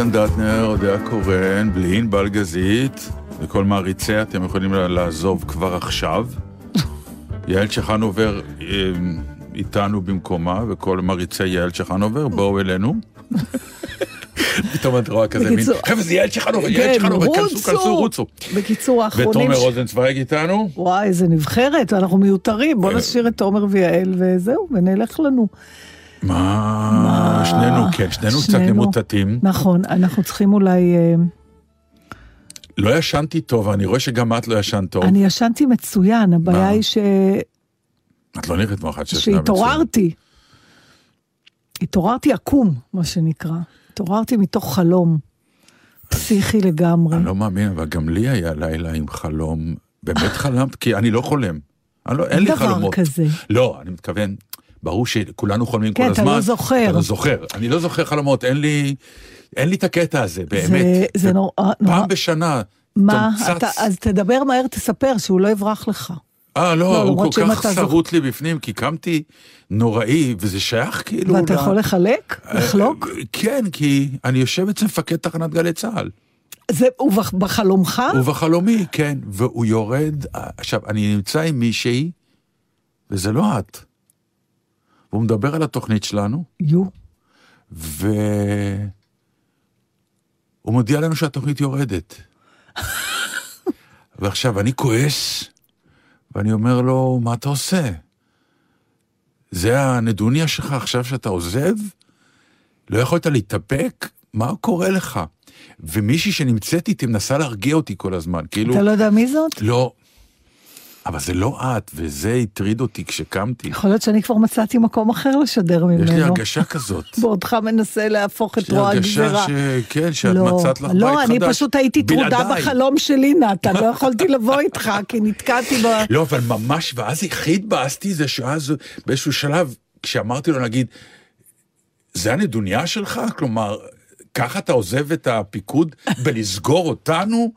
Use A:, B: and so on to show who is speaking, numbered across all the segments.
A: נתן דטנר, אודיה קורן, בלי ענבל גזית, וכל מעריציה אתם יכולים לעזוב כבר עכשיו. יעל צ'חנובר אה, איתנו במקומה, וכל מעריצי יעל צ'חנובר, בואו אלינו. פתאום את רואה כזה מין, חבר'ה זה יעל צ'חנובר, יעל
B: כן,
A: צ'חנובר, כנסו, כנסו, רוצו.
B: בקיצור, האחרונים...
A: ותומר רוזנצוויג איתנו.
B: וואי, איזה נבחרת, אנחנו מיותרים. בוא
A: אה.
B: נשאיר את תומר ויעל וזהו, ונלך לנו.
A: מה, שנינו, כן, שנינו קצת
B: שנינו.
A: ממוטטים.
B: נכון, אנחנו צריכים אולי... אה,
A: לא ישנתי טוב, אני רואה שגם את לא ישנת טוב.
B: אני ישנתי מצוין, הבעיה
A: מה?
B: היא ש...
A: את לא נראית כמו אחת שישנה
B: שהתעוררתי. התעוררתי עקום, מה שנקרא. התעוררתי מתוך חלום. פסיכי לגמרי.
A: אני לא מאמין, אבל גם לי היה לילה עם חלום. באמת חלמת? כי אני לא חולם. אני לא, אין
B: אין
A: לי
B: דבר
A: חלומות.
B: כזה.
A: לא, אני מתכוון, ברור שכולנו חולמים
B: כן,
A: כל
B: אתה
A: הזמן.
B: לא זוכר.
A: אתה לא זוכר. אני לא זוכר חלומות, אין לי, אין לי את הקטע הזה, באמת.
B: זה, זה נורא... נורא...
A: פעם בשנה.
B: מה?
A: תמצץ.
B: אתה, אז תדבר מהר, תספר, שהוא לא יברח לך.
A: אה,
B: לא,
A: לא, הוא כל כך
B: אתה זוכ-
A: שרוט לי בפנים, כי קמתי נוראי, וזה שייך כאילו...
B: ואתה
A: ל-
B: יכול לחלק? לחלוק?
A: אה, כן, כי אני יושב אצל מפקד תחנת גלי צה"ל.
B: זה, בחלומך?
A: ובחלומי, כן, והוא יורד, עכשיו, אני נמצא עם מישהי, וזה לא את. והוא מדבר על התוכנית שלנו,
B: יו.
A: והוא מודיע לנו שהתוכנית יורדת. ועכשיו, אני כועס, ואני אומר לו, מה אתה עושה? זה הנדוניה שלך עכשיו שאתה עוזב? לא יכולת להתאפק? מה קורה לך? ומישהי שנמצאת איתי מנסה להרגיע אותי כל הזמן, כאילו...
B: אתה לא יודע מי זאת?
A: לא. אבל זה לא את, וזה הטריד אותי כשקמתי.
B: יכול להיות שאני כבר מצאתי מקום אחר לשדר ממנו.
A: יש לי הרגשה כזאת.
B: בעודך מנסה להפוך את
A: יש לי
B: רוע
A: הרגשה
B: הגזירה.
A: ש... כן, שאת
B: לא,
A: מצאת לך בית חדש.
B: לא, אני פשוט הייתי טרודה. בחלום שלי, נתן, לא יכולתי לבוא איתך, כי נתקעתי ב...
A: לא, אבל ממש, ואז הכי התבאסתי זה שאז באיזשהו שלב, כשאמרתי לו, נגיד, זה הנדוניה שלך? כלומר, ככה אתה עוזב את הפיקוד בלסגור אותנו?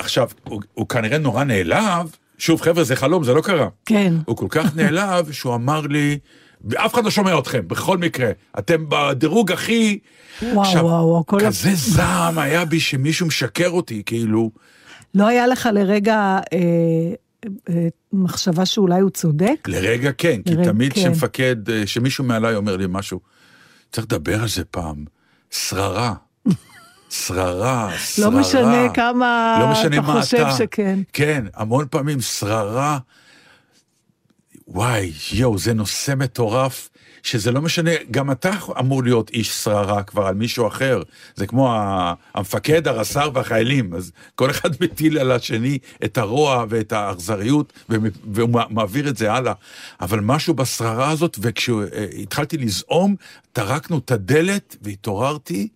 A: עכשיו, הוא, הוא כנראה נורא נעלב, שוב, חבר'ה, זה חלום, זה לא קרה.
B: כן.
A: הוא כל כך נעלב, שהוא אמר לי, ואף אחד לא שומע אתכם, בכל מקרה, אתם בדירוג הכי...
B: וואו,
A: עכשיו,
B: וואו, וואו, כל
A: כזה זעם היה בי שמישהו משקר אותי, כאילו...
B: לא היה לך לרגע אה, אה, מחשבה שאולי הוא צודק?
A: לרגע כן, כי
B: לרגע,
A: תמיד
B: כן.
A: כשמפקד, אה, שמישהו מעליי אומר לי משהו, צריך לדבר על זה פעם. שררה. שררה, שררה.
B: לא משנה כמה
A: לא משנה
B: אתה חושב
A: אתה.
B: שכן.
A: כן, המון פעמים שררה. וואי, יואו, זה נושא מטורף, שזה לא משנה, גם אתה אמור להיות איש שררה כבר על מישהו אחר. זה כמו המפקד, הרס"ר והחיילים, אז כל אחד מטיל על השני את הרוע ואת האכזריות, ומ- והוא מע- מעביר את זה הלאה. אבל משהו בשררה הזאת, וכשהתחלתי לזעום, טרקנו את הדלת והתעוררתי.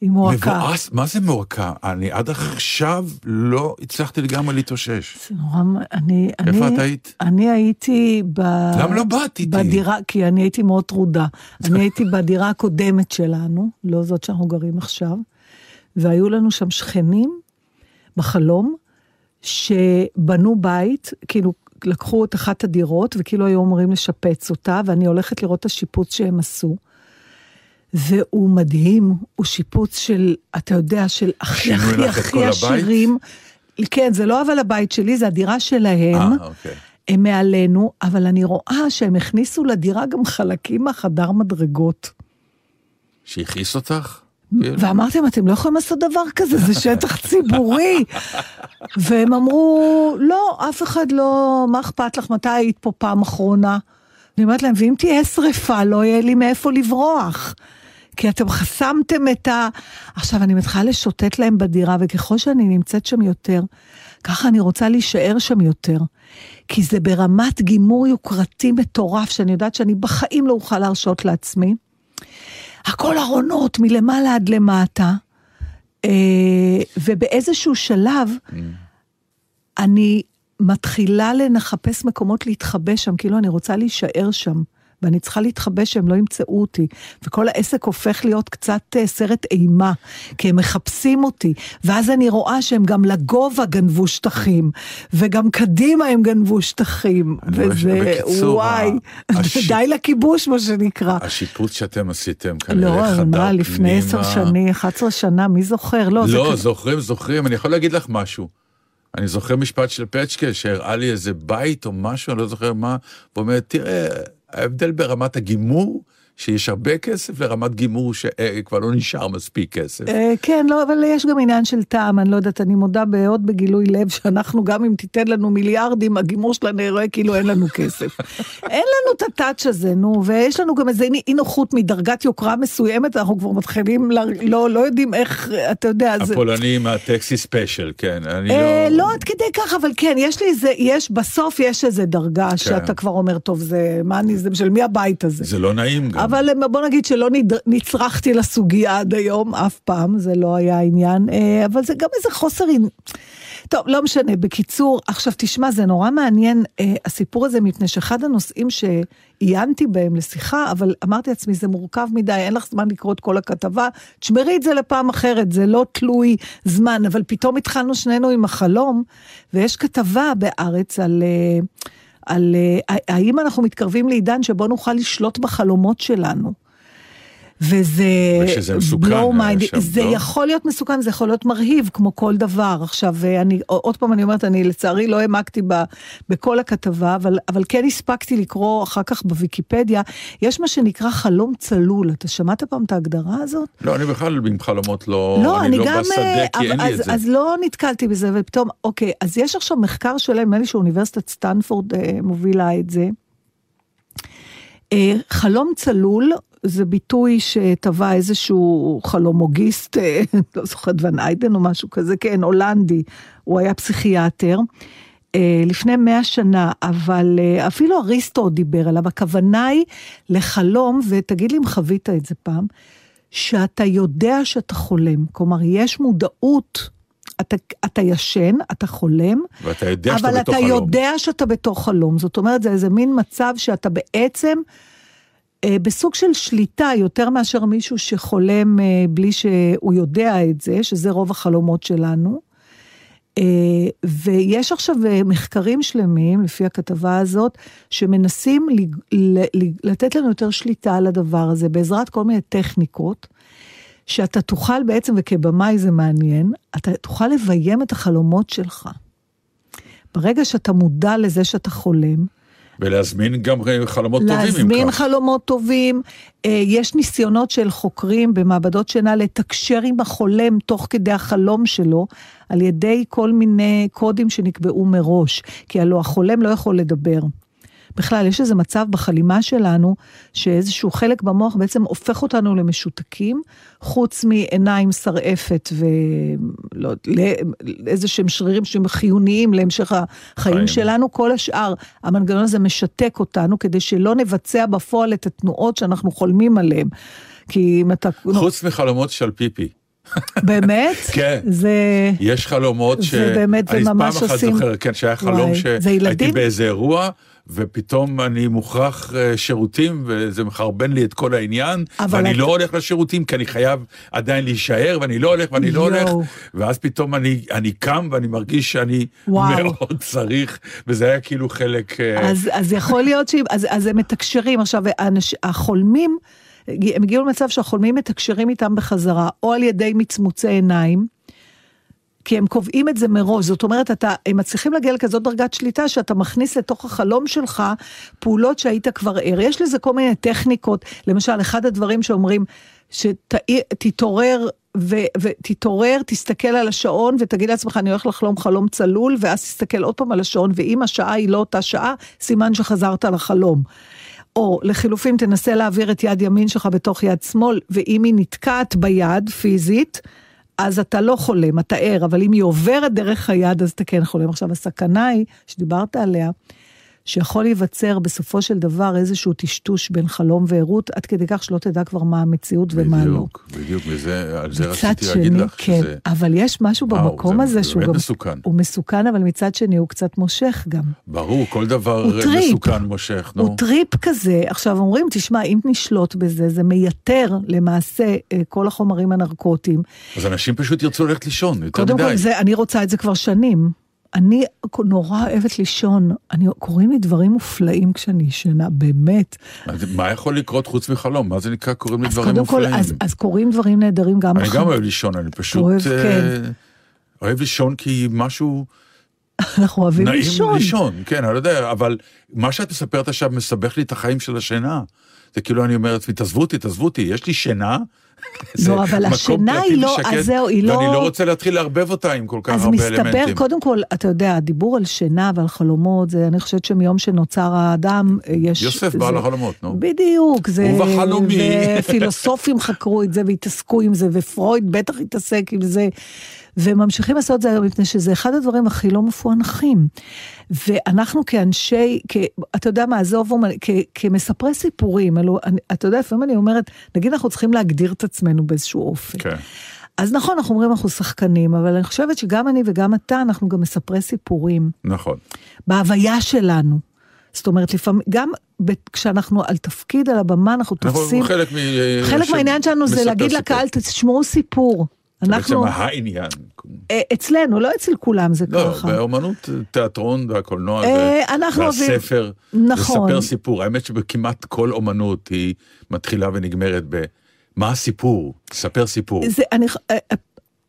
B: עם מועקה.
A: מבואס, מה זה מועקה? אני עד עכשיו לא הצלחתי לגמרי להתאושש.
B: זה נורא, אני,
A: איפה
B: אני,
A: את היית?
B: אני הייתי ב...
A: למה לא באת איתי?
B: בדירה, כי אני הייתי מאוד טרודה. אני הייתי בדירה הקודמת שלנו, לא זאת שאנחנו גרים עכשיו, והיו לנו שם שכנים בחלום, שבנו בית, כאילו לקחו את אחת הדירות, וכאילו היו אמורים לשפץ אותה, ואני הולכת לראות את השיפוץ שהם עשו. והוא מדהים, הוא שיפוץ של, אתה יודע, של הכי הכי הכי? עשירים. כן, זה לא אבל הבית שלי, זה הדירה שלהם.
A: אה, אוקיי.
B: הם מעלינו, אבל אני רואה שהם הכניסו לדירה גם חלקים מהחדר מדרגות.
A: שהכעיס אותך?
B: ואמרתם, אתם לא יכולים לעשות דבר כזה, זה שטח ציבורי. והם אמרו, לא, אף אחד לא, מה אכפת לך, מתי היית פה פעם אחרונה? אני אומרת להם, ואם תהיה שריפה, לא יהיה לי מאיפה לברוח. כי אתם חסמתם את ה... עכשיו, אני מתחילה לשוטט להם בדירה, וככל שאני נמצאת שם יותר, ככה אני רוצה להישאר שם יותר. כי זה ברמת גימור יוקרתי מטורף, שאני יודעת שאני בחיים לא אוכל להרשות לעצמי. הכל ארונות מלמעלה עד למטה, אה, ובאיזשהו שלב אני מתחילה לחפש מקומות להתחבא שם, כאילו אני רוצה להישאר שם. ואני צריכה להתחבא שהם לא ימצאו אותי. וכל העסק הופך להיות קצת אה, סרט אימה, כי הם מחפשים אותי. ואז אני רואה שהם גם לגובה גנבו שטחים, וגם קדימה הם גנבו שטחים. וזה,
A: שבקיצור,
B: וואי,
A: ה- השיט-
B: די לכיבוש, מה שנקרא.
A: השיפוץ שאתם עשיתם כנראה
B: לא,
A: חדר
B: מה, לפני עשר
A: פנימה.
B: שנים, 11 שנה, מי זוכר? לא, זה
A: לא,
B: כזה-
A: זוכרים, זוכרים, אני יכול להגיד לך משהו. אני זוכר משפט של פצ'קה שהראה לי איזה בית או משהו, אני לא זוכר מה, ואומר, תראה, ההבדל ברמת הגימור, שיש הרבה כסף, לרמת גימור שכבר לא נשאר מספיק כסף.
B: אה, כן, לא, אבל יש גם עניין של טעם, אני לא יודעת, אני מודה מאוד בגילוי לב שאנחנו, גם אם תיתן לנו מיליארדים, הגימור שלנו יראה כאילו אין לנו כסף. אין לנו את הטאץ' הזה, נו, ויש לנו גם איזה אי נוחות מדרגת יוקרה מסוימת, אנחנו כבר מתחילים, ל... לא, לא יודעים איך, אתה יודע, זה...
A: הפולנים מהטקסי ספיישל, כן, אני
B: אה,
A: לא...
B: לא עד כדי כך, אבל כן, יש לי איזה, יש, בסוף יש איזה דרגה שאתה כבר אומר, טוב, זה, מה אני, זה של מי הבית הזה?
A: זה לא נעים גם.
B: אבל בוא נגיד שלא. נצרכתי לסוגיה עד היום, אף פעם, זה לא היה העניין, אה, אבל זה גם איזה חוסר... טוב, לא משנה, בקיצור, עכשיו תשמע, זה נורא מעניין אה, הסיפור הזה, מפני שאחד הנושאים שעיינתי בהם לשיחה, אבל אמרתי לעצמי, זה מורכב מדי, אין לך זמן לקרוא את כל הכתבה, תשמרי את זה לפעם אחרת, זה לא תלוי זמן, אבל פתאום התחלנו שנינו עם החלום, ויש כתבה בהארץ על... אה, על אה, האם אנחנו מתקרבים לעידן שבו נוכל לשלוט בחלומות שלנו. וזה...
A: ושזה מסוכן,
B: mind.
A: שם,
B: זה
A: לא?
B: יכול להיות מסוכן, זה יכול להיות מרהיב, כמו כל דבר. עכשיו, אה, אני, עוד פעם אני אומרת, אני לצערי לא העמקתי ב, בכל הכתבה, אבל, אבל כן הספקתי לקרוא אחר כך בוויקיפדיה, יש מה שנקרא חלום צלול. אתה שמעת פעם את ההגדרה הזאת?
A: לא, אני בכלל עם חלומות לא...
B: לא, אני
A: אני לא
B: גם...
A: בשדה,
B: אה,
A: כי אין לי
B: אז,
A: את זה.
B: אז לא נתקלתי בזה, ופתאום, אוקיי, אז יש עכשיו מחקר שלם, נדמה לי שאוניברסיטת סטנפורד אה, מובילה את זה. אה, חלום צלול זה ביטוי שטבע איזשהו חלומוגיסט, אה, לא זוכרת ון איידן או משהו כזה, כן, הולנדי, הוא היה פסיכיאטר. אה, לפני מאה שנה, אבל אה, אפילו אריסטו דיבר עליו, הכוונה היא לחלום, ותגיד לי אם חווית את זה פעם, שאתה יודע שאתה חולם, כלומר, יש מודעות, אתה, אתה ישן, אתה חולם,
A: ואתה יודע שאתה
B: אבל
A: בתוך
B: אתה
A: חלום.
B: יודע שאתה בתוך חלום. זאת אומרת, זה איזה מין מצב שאתה בעצם בסוג של שליטה, יותר מאשר מישהו שחולם אה, בלי שהוא יודע את זה, שזה רוב החלומות שלנו. אה, ויש עכשיו אה, מחקרים שלמים, לפי הכתבה הזאת, שמנסים לג- ל- ל- לתת לנו יותר שליטה על הדבר הזה, בעזרת כל מיני טכניקות, שאתה תוכל בעצם, וכבמאי זה מעניין, אתה תוכל לביים את החלומות שלך. ברגע שאתה מודע לזה שאתה חולם,
A: ולהזמין גם חלומות טובים, אם
B: להזמין. חלומות טובים. אה, יש ניסיונות של חוקרים במעבדות שינה לתקשר עם החולם תוך כדי החלום שלו, על ידי כל מיני קודים שנקבעו מראש, כי הלוא החולם לא יכול לדבר. בכלל, יש איזה מצב בחלימה שלנו, שאיזשהו חלק במוח בעצם הופך אותנו למשותקים, חוץ מעיניים שרעפת ולא, איזה שהם שרירים שהם חיוניים להמשך החיים
A: חיים.
B: שלנו, כל השאר, המנגנון הזה משתק אותנו כדי שלא נבצע בפועל את התנועות שאנחנו חולמים עליהן. כי אם אתה...
A: חוץ מחלומות של פיפי.
B: באמת?
A: כן.
B: זה...
A: יש חלומות
B: זה
A: ש...
B: באמת, זה
A: אני
B: ממש
A: פעם אחת
B: עושים-
A: זוכר, כן, שהיה חלום
B: זה
A: שהייתי? באיזה אירוע, ופתאום אני מוכרח אה, שירותים, וזה מחרבן לי את כל העניין, ואני
B: אתה-
A: לא הולך לשירותים, כי אני חייב עדיין להישאר, ואני לא הולך, ואני לא הולך. ואז פתאום אני, אני קם, ואני מרגיש שאני
B: וואו.
A: מאוד צריך, וזה היה כאילו חלק... אה,
B: אז, אז יכול להיות ש... אז, אז הם מתקשרים. עכשיו, האנש, החולמים, הם הגיעו למצב שהחולמים מתקשרים איתם בחזרה, או על ידי מצמוצי עיניים, כי הם קובעים את זה מראש. זאת אומרת, אתה, הם מצליחים להגיע לכזאת דרגת שליטה, שאתה מכניס לתוך החלום שלך פעולות שהיית כבר ער. יש לזה כל מיני טכניקות. למשל, אחד הדברים שאומרים, שתתעורר ותתעורר, תסתכל על השעון ותגיד לעצמך, אני הולך לחלום חלום צלול, ואז תסתכל עוד פעם על השעון, ואם השעה היא לא אותה שעה, סימן שחזרת לחלום. או לחילופין תנסה להעביר את יד ימין שלך בתוך יד שמאל, ואם היא נתקעת ביד פיזית, אז אתה לא חולם, אתה ער, אבל אם היא עוברת דרך היד, אז אתה כן חולם. עכשיו, הסכנה היא, שדיברת עליה, שיכול להיווצר בסופו של דבר איזשהו טשטוש בין חלום וערות, עד כדי כך שלא תדע כבר מה המציאות ומה לא.
A: בדיוק, בדיוק, וזה, על זה רציתי
B: שני,
A: להגיד לך,
B: כן,
A: שזה...
B: אבל יש משהו
A: וואו,
B: במקום
A: זה
B: הזה שהוא
A: באמת
B: גם...
A: מסוכן.
B: הוא מסוכן, אבל מצד שני הוא קצת מושך גם.
A: ברור, כל דבר
B: טריפ.
A: מסוכן מושך, נו.
B: הוא טריפ כזה. עכשיו אומרים, תשמע, אם נשלוט בזה, זה מייתר למעשה אה, כל החומרים הנרקוטיים.
A: אז אנשים פשוט ירצו ללכת לישון, יותר
B: קודם
A: מדי.
B: כל, זה, אני רוצה את זה כבר שנים. אני נורא אוהבת לישון. אני, קוראים לי דברים מופלאים כשאני ישנה, באמת.
A: מה יכול לקרות חוץ מחלום? מה זה נקרא קוראים לי דברים
B: קודם כל,
A: מופלאים?
B: אז, אז קוראים דברים נהדרים גם
A: אני. גם אוהב לישון, אני פשוט...
B: אוהב,
A: אה,
B: כן.
A: אוהב לישון כי משהו
B: אנחנו אוהבים
A: נעים
B: לישון.
A: לישון, כן, אני לא יודע, אבל מה שאת מספרת עכשיו מסבך לי את החיים של השינה. זה כאילו אני אומר לעצמי, תעזבו אותי, תעזבו אותי, יש לי שינה.
B: לא, אבל השינה היא לא-
A: ושקט,
B: אז זהו, היא
A: ואני
B: לא-
A: לא רוצה להתחיל לערבב אותה עם כל כך
B: אז
A: הרבה
B: מסתבר,
A: אלמנטים.
B: קודם כל, אתה יודע, הדיבור על שינה ועל חלומות, זה, אני חושבת שמיום שנוצר האדם, אה, יש...
A: יוסף בעל החלומות, נו.
B: בדיוק, זה...
A: ובחלומי.
B: ופילוסופים חקרו את זה והתעסקו עם זה, ופרויד בטח התעסק עם זה. וממשיכים לעשות את זה היום מפני שזה אחד הדברים הכי לא מפוענחים. ואנחנו כאנשי, כ, אתה יודע מה, עזוב, כ, כמספרי סיפורים, אלו, אני, אתה יודע, לפעמים אני אומרת, נגיד אנחנו צריכים להגדיר את עצמנו באיזשהו אופן.
A: כן.
B: אז נכון, אנחנו אומרים אנחנו שחקנים, אבל אני חושבת שגם אני וגם אתה, אנחנו גם מספרי סיפורים.
A: נכון.
B: בהוויה שלנו. זאת אומרת, לפעמים, גם ב- כשאנחנו על תפקיד על הבמה, אנחנו
A: אנחנו
B: תופסים...
A: חלק מ...
B: חלק
A: ש-
B: מהעניין שלנו זה להגיד
A: סיפור.
B: לקהל, תשמעו סיפור.
A: בעצם
B: אנחנו,
A: העניין.
B: אה, אצלנו, לא אצל כולם זה
A: לא,
B: ככה.
A: באומנות, תיאטרון והקולנוע
B: אה, אוהבים-
A: והספר,
B: נכון.
A: לספר סיפור. האמת שבכמעט כל אומנות היא מתחילה ונגמרת ב... מה הסיפור? ספר סיפור.
B: זה, אני, אה, אה,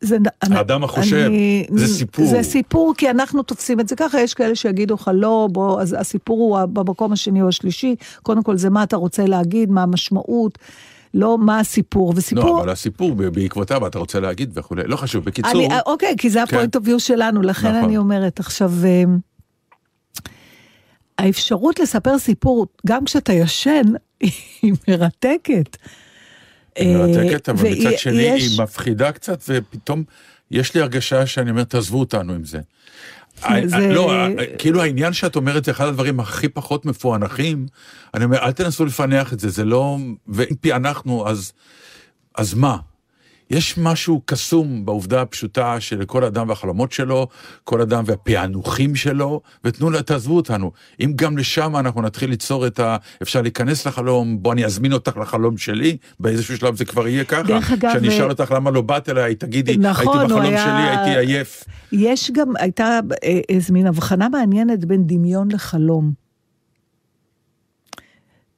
B: זה,
A: האדם החושב, זה סיפור.
B: זה סיפור, כי אנחנו תופסים את זה ככה, יש כאלה שיגידו לך לא, בוא, אז הסיפור הוא במקום השני או השלישי, קודם כל זה מה אתה רוצה להגיד, מה המשמעות, לא מה הסיפור, וסיפור...
A: לא, אבל הסיפור בעקבותיו אתה רוצה להגיד וכולי. לא חשוב, בקיצור,
B: אני, אה, אוקיי, כי זה
A: כן.
B: הפוינט אוף ויו שלנו, לכן
A: נכון.
B: אני אומרת, עכשיו, אה, האפשרות לספר סיפור, גם כשאתה ישן, היא מרתקת.
A: היא מרתקת, אבל
B: והיא-
A: מצד שני
B: יש-
A: היא מפחידה קצת, ופתאום יש לי הרגשה שאני אומר, תעזבו אותנו עם זה.
B: זה-
A: לא, כאילו העניין שאת אומרת זה אחד הדברים הכי פחות מפוענחים, אני אומר, אל תנסו לפענח את זה, זה לא... ואם פענחנו, אז, אז מה? יש משהו קסום בעובדה הפשוטה שלכל אדם והחלומות שלו, כל אדם והפענוחים שלו, ותנו, לה- תעזבו אותנו. אם גם לשם אנחנו נתחיל ליצור את ה... אפשר להיכנס לחלום, בוא אני אזמין אותך לחלום שלי, באיזשהו שלב זה כבר יהיה ככה.
B: דרך אגב,
A: כשאני אשאל
B: אה,
A: אותך למה לא באת אליי, תגידי,
B: נכון,
A: הייתי בחלום
B: היה-
A: שלי, הייתי עייף.
B: יש גם, הייתה אה, איזו מין הבחנה מעניינת בין דמיון לחלום.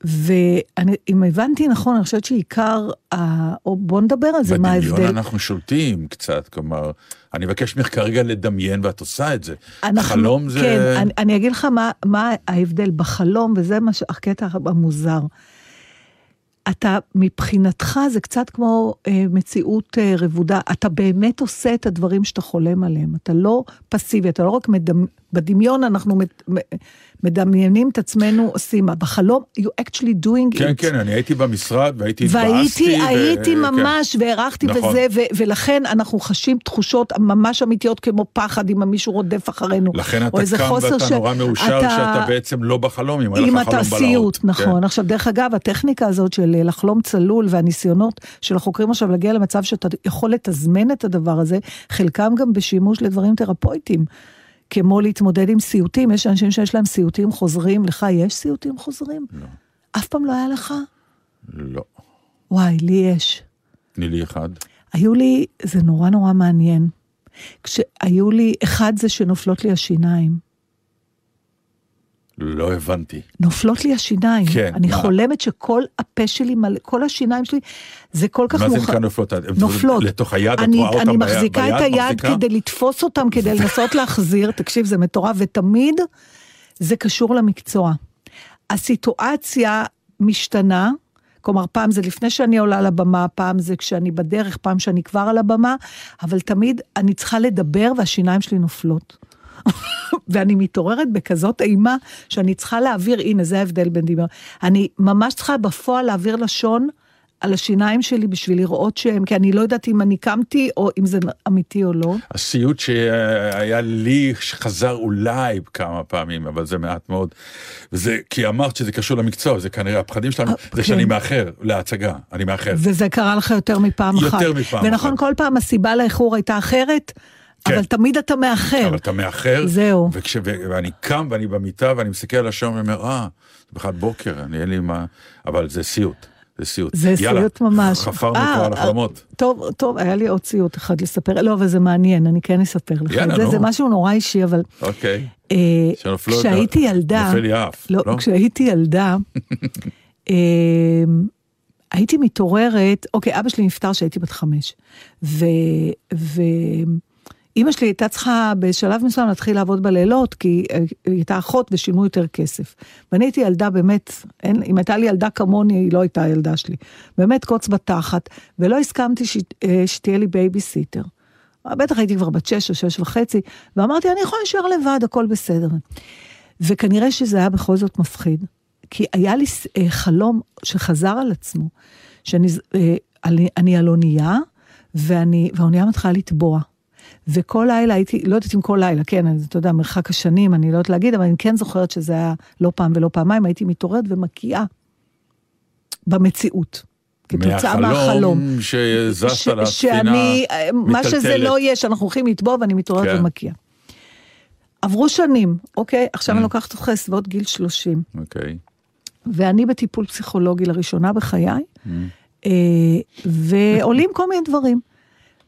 B: ואם הבנתי נכון, אני חושבת שעיקר, ה- או בוא נדבר על זה, מה
A: בדמיון
B: ההבדל.
A: אנחנו שולטים קצת, כלומר, אני מבקש ממך כרגע לדמיין ואת עושה את זה.
B: אנחנו-
A: חלום זה...
B: כן, אני, אני אגיד לך מה, מה ההבדל בחלום, וזה מה הקטע המוזר. אתה, מבחינתך זה קצת כמו אה, מציאות אה, רבודה, אתה באמת עושה את הדברים שאתה חולם עליהם, אתה לא פסיבי, אתה לא רק מדמ... בדמיון אנחנו מד... מדמיינים את עצמנו עושים, בחלום, you actually doing
A: כן,
B: it.
A: כן, אני הייתי במשרד והייתי התבאסתי.
B: והייתי,
A: ו-
B: הייתי
A: כן.
B: ממש, והערכתי
A: נכון.
B: בזה, ו- ולכן אנחנו חשים תחושות ממש אמיתיות כמו פחד אם מישהו רודף אחרינו.
A: לכן אתה קם ואתה
B: ש-
A: נורא מאושר
B: אתה-
A: שאתה בעצם לא בחלום, אם היה לך חלום בלהות.
B: נכון.
A: כן.
B: עכשיו, דרך אגב, הטכניקה הזאת של אה, לחלום צלול והניסיונות של החוקרים עכשיו להגיע למצב שאתה יכול לתזמן את הדבר הזה, חלקם גם בשימוש לדברים תרפויטיים. כמו להתמודד עם סיוטים, יש אנשים שיש להם סיוטים חוזרים, לך יש סיוטים חוזרים?
A: לא.
B: אף פעם לא היה לך?
A: לא.
B: וואי, לי יש.
A: תני לי אחד.
B: היו לי, זה נורא נורא מעניין. כשהיו לי, אחד זה שנופלות לי השיניים.
A: לא הבנתי.
B: נופלות לי השיניים.
A: כן,
B: אני
A: מה?
B: חולמת שכל הפה שלי מלא, כל השיניים שלי, זה כל כך
A: מה זה
B: מוכר-
A: נקרא נופלות?
B: נופלות.
A: לתוך היד, את
B: אני,
A: רואה אותם
B: אני
A: ביד?
B: מחזיקה את היד
A: מחזיקה?
B: כדי לתפוס אותם, כדי לנסות להחזיר, תקשיב, זה מטורף, ותמיד זה קשור למקצוע. הסיטואציה משתנה, כלומר, פעם זה לפני שאני עולה לבמה, פעם זה כשאני בדרך, פעם שאני כבר על הבמה, אבל תמיד אני צריכה לדבר והשיניים שלי נופלות. ואני מתעוררת בכזאת אימה, שאני צריכה להעביר, הנה, זה ההבדל בין דמיון. אני ממש צריכה בפועל להעביר לשון על השיניים שלי בשביל לראות שהם, כי אני לא יודעת אם אני קמתי, או אם זה אמיתי או לא.
A: הסיוט שהיה לי, שחזר אולי כמה פעמים, אבל זה מעט מאוד. וזה, כי אמרת שזה קשור למקצוע, זה כנראה הפחדים שלנו,
B: אה,
A: זה
B: כן.
A: שאני מאחר להצגה, אני מאחר.
B: וזה קרה לך יותר מפעם
A: יותר
B: אחת.
A: מפעם
B: ונכון,
A: אחת.
B: כל פעם הסיבה לאיחור הייתה אחרת,
A: כן.
B: אבל תמיד אתה מאחר.
A: אבל אתה מאחר,
B: זהו.
A: וכש, ו, ואני קם ואני במיטה ואני מסתכל על השעון ואני אומר, אה, זה בכלל בוקר, אני אין לי מה, אבל זה סיוט, זה סיוט.
B: זה
A: יאללה,
B: סיוט ממש.
A: חפרנו
B: אה,
A: כבר על
B: אה,
A: החלומות.
B: טוב, טוב, היה לי עוד סיוט אחד לספר, לא, אבל זה מעניין, אני כן אספר לך.
A: יאללה,
B: זה,
A: נו.
B: זה משהו נורא אישי, אבל
A: אוקיי.
B: אה, כשהייתי
A: ה-
B: ילדה,
A: נופל לי האף,
B: לא,
A: לא?
B: כשהייתי ילדה, אה, הייתי מתעוררת, אוקיי, אבא שלי נפטר כשהייתי בת חמש, ו... אימא שלי הייתה צריכה בשלב מסוים להתחיל לעבוד בלילות, כי אה, היא הייתה אחות ושילמו יותר כסף. ואני הייתי ילדה באמת, אין, אם הייתה לי ילדה כמוני, היא לא הייתה הילדה שלי. באמת קוץ בתחת, ולא הסכמתי ש, אה, שתהיה לי בייביסיטר. בטח הייתי כבר בת שש או שש וחצי, ואמרתי, אני יכולה להישאר לבד, הכל בסדר. וכנראה שזה היה בכל זאת מפחיד, כי היה לי אה, חלום שחזר על עצמו, שאני אני, אני על אונייה, והאונייה מתחילה לטבוע. וכל לילה הייתי, לא יודעת אם כל לילה, כן, אז אתה יודע, מרחק השנים, אני לא יודעת להגיד, אבל אני כן זוכרת שזה היה לא פעם ולא פעמיים, הייתי מתעוררת ומקיאה במציאות. כתוצאה מהחלום.
A: מהחלום שזזת
B: ש-
A: על הספינה,
B: שאני, מה שזה. לא יהיה, שאנחנו הולכים לטבוע ואני מתעוררת
A: כן.
B: ומקיאה. עברו שנים, אוקיי? עכשיו
A: Mm.
B: אני לוקחת אותך לסביבות גיל 30,
A: אוקיי.
B: ואני בטיפול פסיכולוגי לראשונה בחיי,
A: Mm.
B: אה, ועולים כל מיני דברים.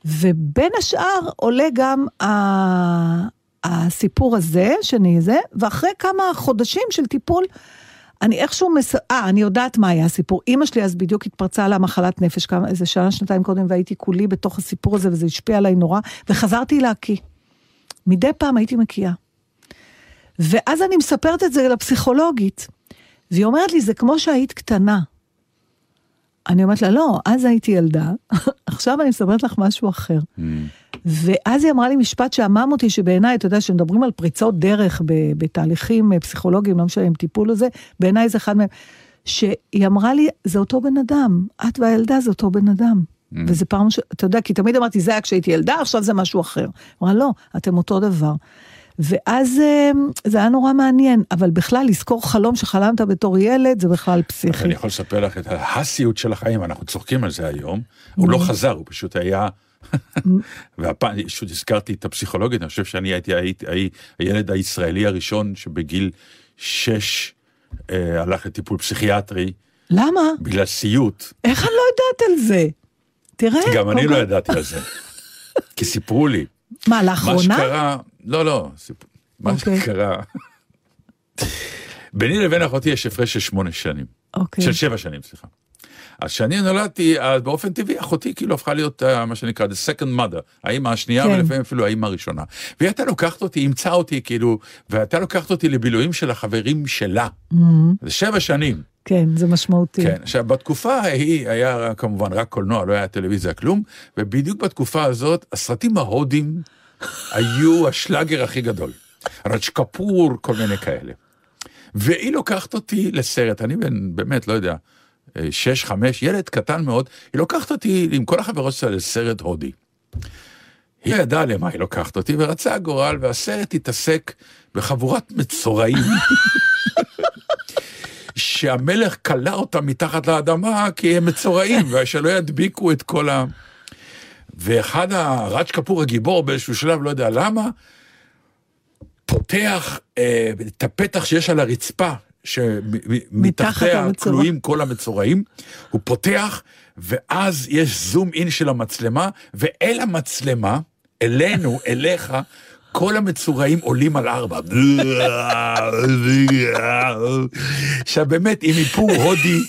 B: ובין השאר עולה גם ה- הסיפור הזה, שאני זה, ואחרי כמה חודשים של טיפול, אני איכשהו מס... אה, אני יודעת מה היה הסיפור. אימא שלי אז בדיוק התפרצה לה מחלת נפש, כמה, איזה שנה, שנתיים קודם, והייתי כולי בתוך הסיפור הזה, וזה השפיע עליי נורא, וחזרתי להקיא. מדי פעם הייתי מקיאה. ואז אני מספרת את זה לפסיכולוגית, והיא אומרת לי, זה כמו שהיית קטנה. אני אומרת לה, לא, אז הייתי ילדה, עכשיו אני מספרת לך משהו אחר.
A: Mm.
B: ואז היא אמרה לי משפט שעמם אותי, שבעיניי, אתה יודע, כשמדברים על פריצות דרך בתהליכים אה, פסיכולוגיים, לא משנה אם טיפול או זה, בעיניי זה אחד מהם, שהיא אמרה לי, זה אותו בן אדם, את והילדה זה אותו בן אדם.
A: Mm.
B: וזה פעם, ש... אתה יודע, כי תמיד אמרתי, זה היה כשהייתי ילדה, עכשיו זה משהו אחר. אמרה, לא, אתם אותו דבר. ואז אה, זה היה נורא מעניין, אבל בכלל, לזכור חלום שחלמת בתור ילד, זה בכלל פסיכי.
A: אני יכול לספר לך את הסיוט של החיים, אנחנו צוחקים על זה היום. הוא לא חזר, הוא פשוט היה... והפעם, פשוט הזכרתי את הפסיכולוגית, אני חושב שאני הייתי הייתי- הייתי הילד הישראלי הראשון שבגיל שש אה, הלך לטיפול פסיכיאטרי
B: למה?
A: בגלל סיוט.
B: איך אני לא יודעת על זה? תראה,
A: גם אני לא
B: כל-
A: ידעתי על זה. כי סיפרו לי.
B: מה,
A: מה
B: לאחרונה?
A: שקרה, לא, לא, מה
B: אוקיי.
A: שקרה, ביני לבין אחותי יש הפרש של שמונה שנים,
B: אוקיי.
A: של שבע שנים, סליחה. אז כשאני נולדתי, אז באופן טבעי אחותי כאילו הפכה להיות אה, מה שנקרא the second mother, האמא השנייה
B: כן.
A: ולפעמים אפילו האמא הראשונה. והיא הייתה לוקחת אותי, אימצה אותי כאילו, והייתה לוקחת אותי לבילויים של החברים שלה. זה שבע שנים.
B: כן, זה משמעותי.
A: כן, עכשיו בתקופה ההיא היה כמובן רק קולנוע, לא היה טלוויזיה, כלום, ובדיוק בתקופה הזאת הסרטים ההודים היו השלאגר הכי גדול. רג' קפור, כל מיני כאלה. והיא לוקחת אותי לסרט, אני בן, באמת, לא יודע, שש, חמש, ילד קטן מאוד, היא לוקחת אותי עם כל החברות שלה לסרט הודי. היא ידעה למה היא לוקחת אותי, ורצה הגורל, והסרט התעסק בחבורת מצורעים. שהמלך כלא אותם מתחת לאדמה כי הם מצורעים, ושלא ידביקו את כל ה... ואחד הראג' קפור הגיבור באיזשהו שלב, לא יודע למה, פותח אה, את הפתח שיש על הרצפה, שמתחתיה. כלואים כל המצורעים, הוא פותח, ואז יש זום אין של המצלמה, ואל המצלמה, אלינו, אליך, כל המצורעים עולים על ארבע. עכשיו באמת, עם איפור הודי,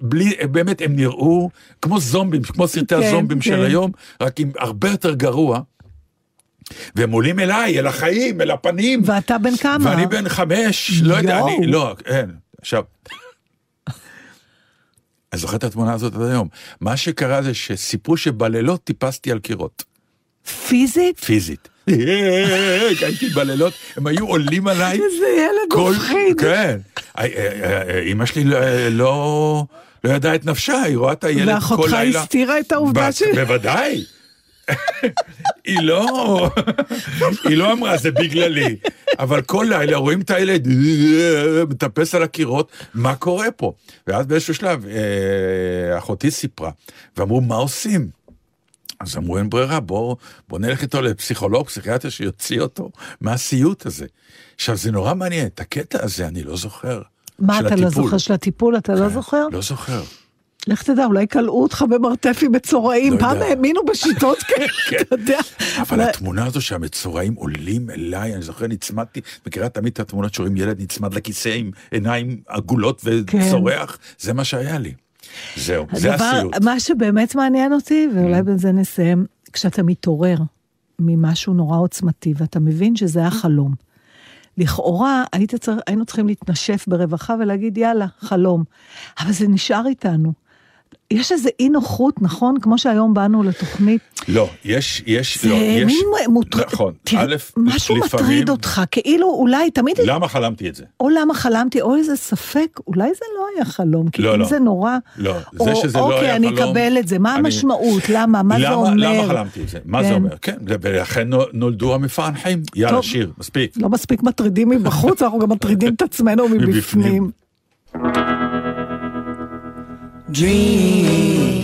A: בלי, באמת הם נראו כמו זומבים, כמו סרטי
B: כן,
A: הזומבים של
B: כן.
A: היום, רק עם הרבה יותר גרוע. והם עולים אליי, אל החיים, אל הפנים.
B: ואתה בן כמה?
A: ואני בן חמש, לא יודע. אני, לא, אין. עכשיו, אני זוכר את התמונה הזאת עד היום. מה שקרה זה שסיפרו שבלילות טיפסתי על קירות,
B: פיזית?
A: פיזית. הייתי בלילות, הם היו עולים עליי.
B: איזה ילד מפחיד.
A: כן. אה, אה, אה, אמא שלי לא- לא... ידעה את נפשה, היא רואה את הילד כל
B: ואחותך
A: לילה.
B: הסתירה את העובדה ש...
A: בוודאי. היא לא, היא לא אמרה זה בגללי, אבל כל לילה רואים את הילד מטפס על הקירות, מה קורה פה? ואז באיזשהו שלב אה, אחותי סיפרה, ואמרו מה עושים? אז אמרו אין ברירה, בוא, בוא נלך איתו לפסיכולוג, פסיכיאטר שיוציא אותו מהסיוט הזה. עכשיו זה נורא מעניין, את הקטע הזה אני לא זוכר.
B: מה אתה לא
A: הטיפול.
B: זוכר של הטיפול? אתה לא
A: כן,
B: זוכר?
A: לא זוכר.
B: לך תדע, אולי כלאו אותך במרתף עם מצורעים,
A: לא
B: פעם
A: יודע.
B: האמינו בשיטות כאלה, אתה יודע.
A: אבל
B: לא-
A: התמונה הזו שהמצורעים עולים אליי, אני זוכר, נצמדתי, מכירה תמיד את התמונות שרואים ילד נצמד לכיסא עם עיניים עגולות וצורח, זה מה שהיה לי. זהו, זה הסיוט.
B: מה שבאמת מעניין אותי, ואולי בזה נסיים, כשאתה מתעורר ממשהו נורא עוצמתי, ואתה מבין שזה היה חלום. לכאורה היית צריך, היינו צריכים להתנשף ברווחה ולהגיד יאללה, חלום. אבל זה נשאר איתנו. יש איזה אי נוחות, נכון? כמו שהיום באנו לתוכנית.
A: לא, יש, יש,
B: זה
A: לא, יש,
B: מין מוטרד.
A: נכון,
B: תראה,
A: א',
B: משהו
A: לפעמים-
B: מטריד אותך, כאילו אולי תמיד...
A: למה חלמתי את זה?
B: או למה חלמתי, או איזה ספק, אולי זה לא היה חלום, כי
A: לא,
B: אם
A: לא.
B: זה נורא...
A: לא,
B: או,
A: זה שזה לא
B: אוקיי,
A: היה
B: אני
A: חלום,
B: אקבל את זה, מה
A: אני-
B: המשמעות, למה, מה זה אומר?
A: למה חלמתי את זה? מה זה
B: כן.
A: אומר? כן, ולכן נו- נולדו המפענחים. יאללה,
B: טוב.
A: שיר, מספיק.
B: לא מספיק מטרידים מבחוץ, אנחנו גם מטרידים את עצמנו מבפנים.
A: מבפנים.
C: Dream,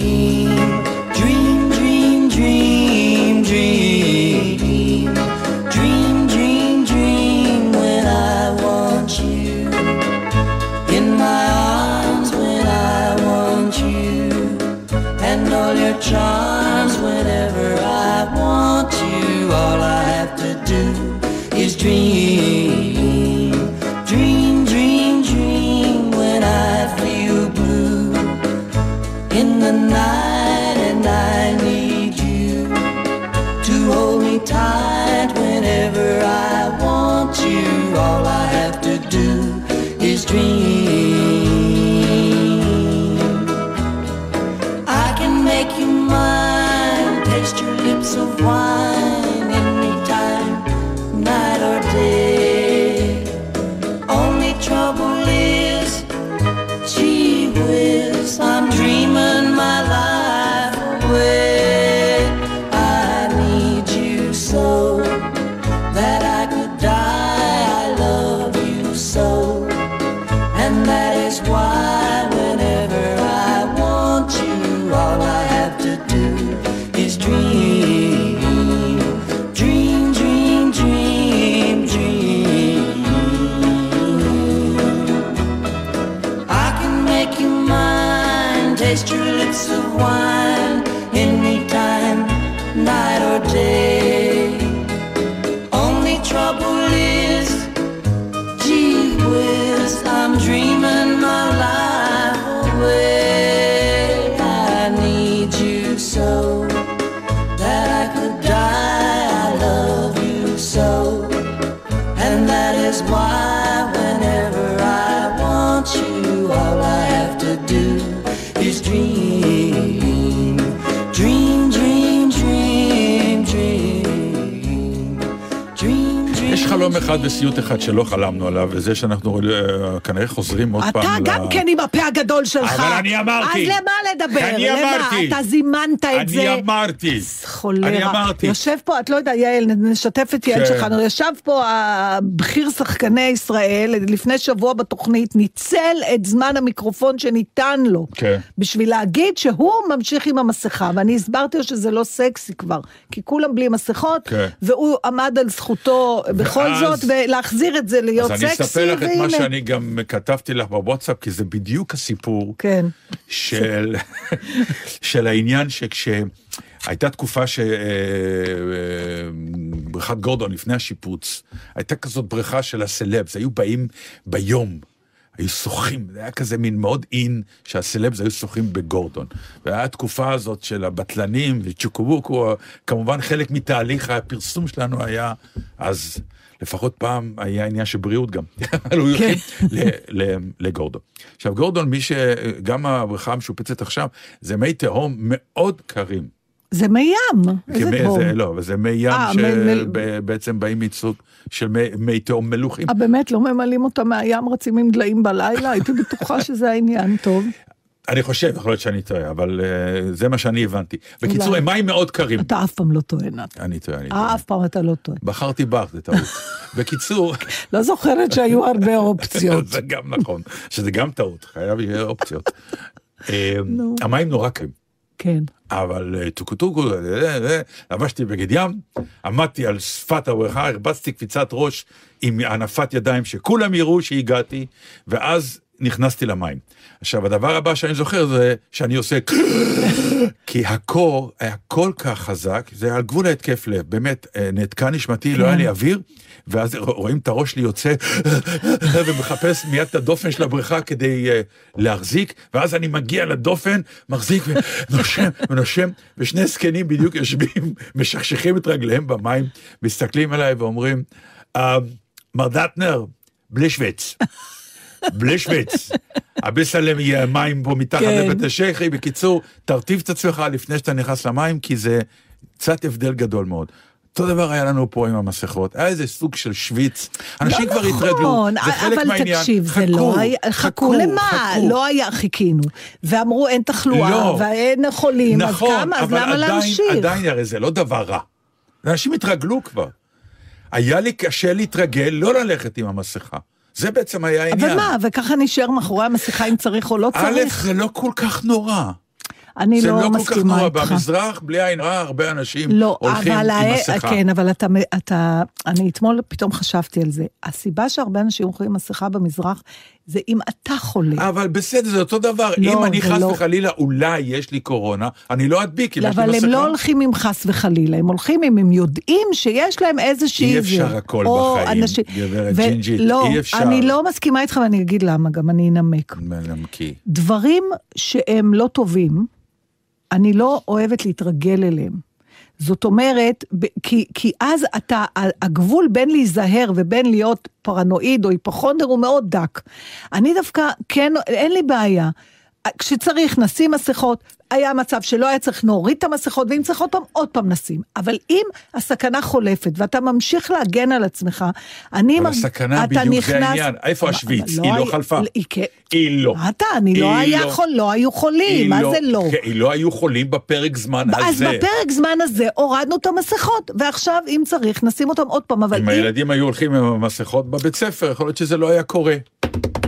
A: חלום אחד וסיוט אחד שלא חלמנו עליו, וזה שאנחנו אה, כנראה חוזרים עוד
B: אתה
A: פעם ל...
B: גם כן עם הפה הגדול שלך.
A: אבל אני אמרתי.
B: אז למה לדבר?
A: אני? אמרתי.
B: אתה זימנת את זה.
A: אני אמרתי.
B: חולרה.
A: אני אמרתי.
B: יושב פה, את לא יודעת, יעל, נשתף את יעל
A: כן.
B: שלך, ישב פה הבכיר שחקני ישראל לפני שבוע בתוכנית, ניצל את זמן המיקרופון שניתן לו.
A: כן.
B: בשביל להגיד שהוא ממשיך עם המסכה, ואני הסברתי לו שזה לא סקסי כבר, כי כולם בלי מסכות,
A: כן.
B: והוא עמד על זכותו בכל
A: ואז-
B: זאת, ולהחזיר את זה להיות
A: אז
B: סקסי,
A: אני אספר לך את מה
B: והנה.
A: שאני גם כתבתי לך בוואטסאפ, כי זה בדיוק הסיפור
B: כן.
A: של, של העניין שכשהייתה תקופה שבריכת גורדון לפני השיפוץ, הייתה כזאת בריכה של הסלבס, היו באים ביום. היו שוחים, זה היה כזה מין מאוד אין שהסלבס היו שוחים בגורדון. והיה התקופה הזאת של הבטלנים וצ'וקובוקו, כמובן חלק מתהליך הפרסום שלנו היה, אז לפחות פעם היה עניין של בריאות גם. הוא
B: כן.
A: ל- ל- לגורדון. עכשיו גורדון, מי ש... גם הבריכה המשופצת עכשיו, זה מי תהום מאוד קרים.
B: זה מי ים. איזה
A: כמי-
B: בור.
A: זה- לא, זה מי ים
B: אה,
A: שבעצם באים מסוג של מי- מי תהום מלוכים.
B: אה, באמת, לא ממלאים אותם מהים, רצים עם דליים בלילה? הייתי בטוחה שזה העניין, טוב.
A: אני חושב, יכול להיות שאני טועה, אבל אה, זה מה שאני הבנתי. בקיצור. הם מים מאוד קרים.
B: אתה אף פעם לא טועה, נתן.
A: אני טועה, אני
B: אה,
A: טועה.
B: אף פעם אתה לא טועה.
A: בחרתי בך, זה טעות. בקיצור,
B: לא זוכרת שהיו הרבה אופציות.
A: זה גם נכון, שזה גם טעות, חייב שיהיה אופציות. אה. המים נורא קרים.
B: כן.
A: אבל אה, טוקו טוקו, זה, זה, זה, לבשתי בגד ים, עמדתי על שפת הבריכה, הרבצתי קפיצת ראש עם הנפת ידיים שכולם יראו שהגעתי, ואז נכנסתי למים. עכשיו, הדבר הבא שאני זוכר זה שאני עושה כי הקור היה כל כך חזק, זה היה על גבול ההתקף לב, באמת, אה, נעתקה נשמתי, לא היה לי אוויר, ואז רואים את הראש שלי יוצא ומחפש מיד את הדופן של הבריכה כדי אה, להחזיק, ואז אני מגיע לדופן, מחזיק ונושם ונושם, ושני זקנים בדיוק יושבים, משכשכים את רגליהם במים, מסתכלים עליי ואומרים, "אה, מר דטנר, בלי שוויץ. בלי שוויץ. הביסלם יהיה מים פה מתחת
B: כן.
A: לבית השייחי. בקיצור, תרטיב את עצמך לפני שאתה נכנס למים, כי זה קצת הבדל גדול מאוד. אותו דבר היה לנו פה עם המסכות, היה איזה סוג של שוויץ. אנשים כבר התרגלו,
B: נכון,
A: זה חלק
B: אבל
A: מהעניין.
B: תקשיב, זה
A: חכו,
B: לא היה, חכו למה?
A: חכו.
B: לא היה, חיכינו. ואמרו אין תחלואה,
A: לא.
B: ואין חולים, אז
A: נכון,
B: כמה, אז
A: אבל
B: למה
A: עדיין,
B: להמשיך?
A: עדיין, הרי זה לא דבר רע. אנשים התרגלו כבר. היה לי קשה להתרגל לא ללכת עם המסכה. זה בעצם היה העניין.
B: אבל מה, וככה נשאר מאחורי המסכה אם צריך או לא
A: א',
B: צריך?
A: זה לא כל כך נורא.
B: אני
A: זה
B: לא
A: לא כל כך
B: מסכימה
A: נורא.
B: איתך.
A: במזרח, בלי עין רע, הרבה אנשים
B: לא,
A: הולכים
B: אבל,
A: עם
B: ה-
A: מסכה.
B: כן, אבל אתה, אתה, אני אתמול פתאום חשבתי על זה. הסיבה שהרבה אנשים הולכים עם מסכה במזרח, זה אם אתה חולה.
A: אבל בסדר, זה אותו דבר.
B: לא,
A: אם אני חס
B: לא.
A: וחלילה, אולי יש לי קורונה, אני לא אדביק, אם יש לי
B: אבל
A: מסכה.
B: הם לא הולכים עם חס וחלילה, הם הולכים אם הם יודעים שיש להם איזושהי...
A: אי אפשר
B: זה.
A: הכל
B: או
A: בחיים,
B: אנשים-
A: גברת
B: ו-
A: ג'ינג'ית,
B: לא,
A: אי אפשר.
B: אני לא מסכימה איתך ואני אגיד למה גם, אני אנמק.
A: מנמקי.
B: דברים שהם לא טובים, אני לא אוהבת להתרגל אליהם. זאת אומרת, כי, כי אז אתה, הגבול בין להיזהר ובין להיות פרנואיד או היפוכונדר הוא מאוד דק. אני דווקא, כן, אין לי בעיה. כשצריך, נשים מסכות. היה מצב שלא היה צריך, נוריד את המסכות, ואם צריך עוד פעם, עוד פעם נשים. אבל אם הסכנה חולפת ואתה ממשיך להגן על עצמך, אני...
A: אבל
B: מרג-
A: הסכנה בדיוק זה
B: נכנס-
A: העניין. איפה השוויץ?
B: אבל
A: היא לא חלפה.
B: היא
A: היא לא.
B: מה אתה? אני לא היה חול, לא היו חולים, מה זה לא?
A: היא לא היו חולים בפרק זמן
B: אז
A: הזה.
B: בפרק זמן הזה הורדנו את המסכות, ועכשיו אם צריך נשים אותם עוד פעם, אבל
A: אם
B: אם,
A: הילדים היו הולכים עם המסכות בבית ספר, יכול להיות שזה לא היה קורה.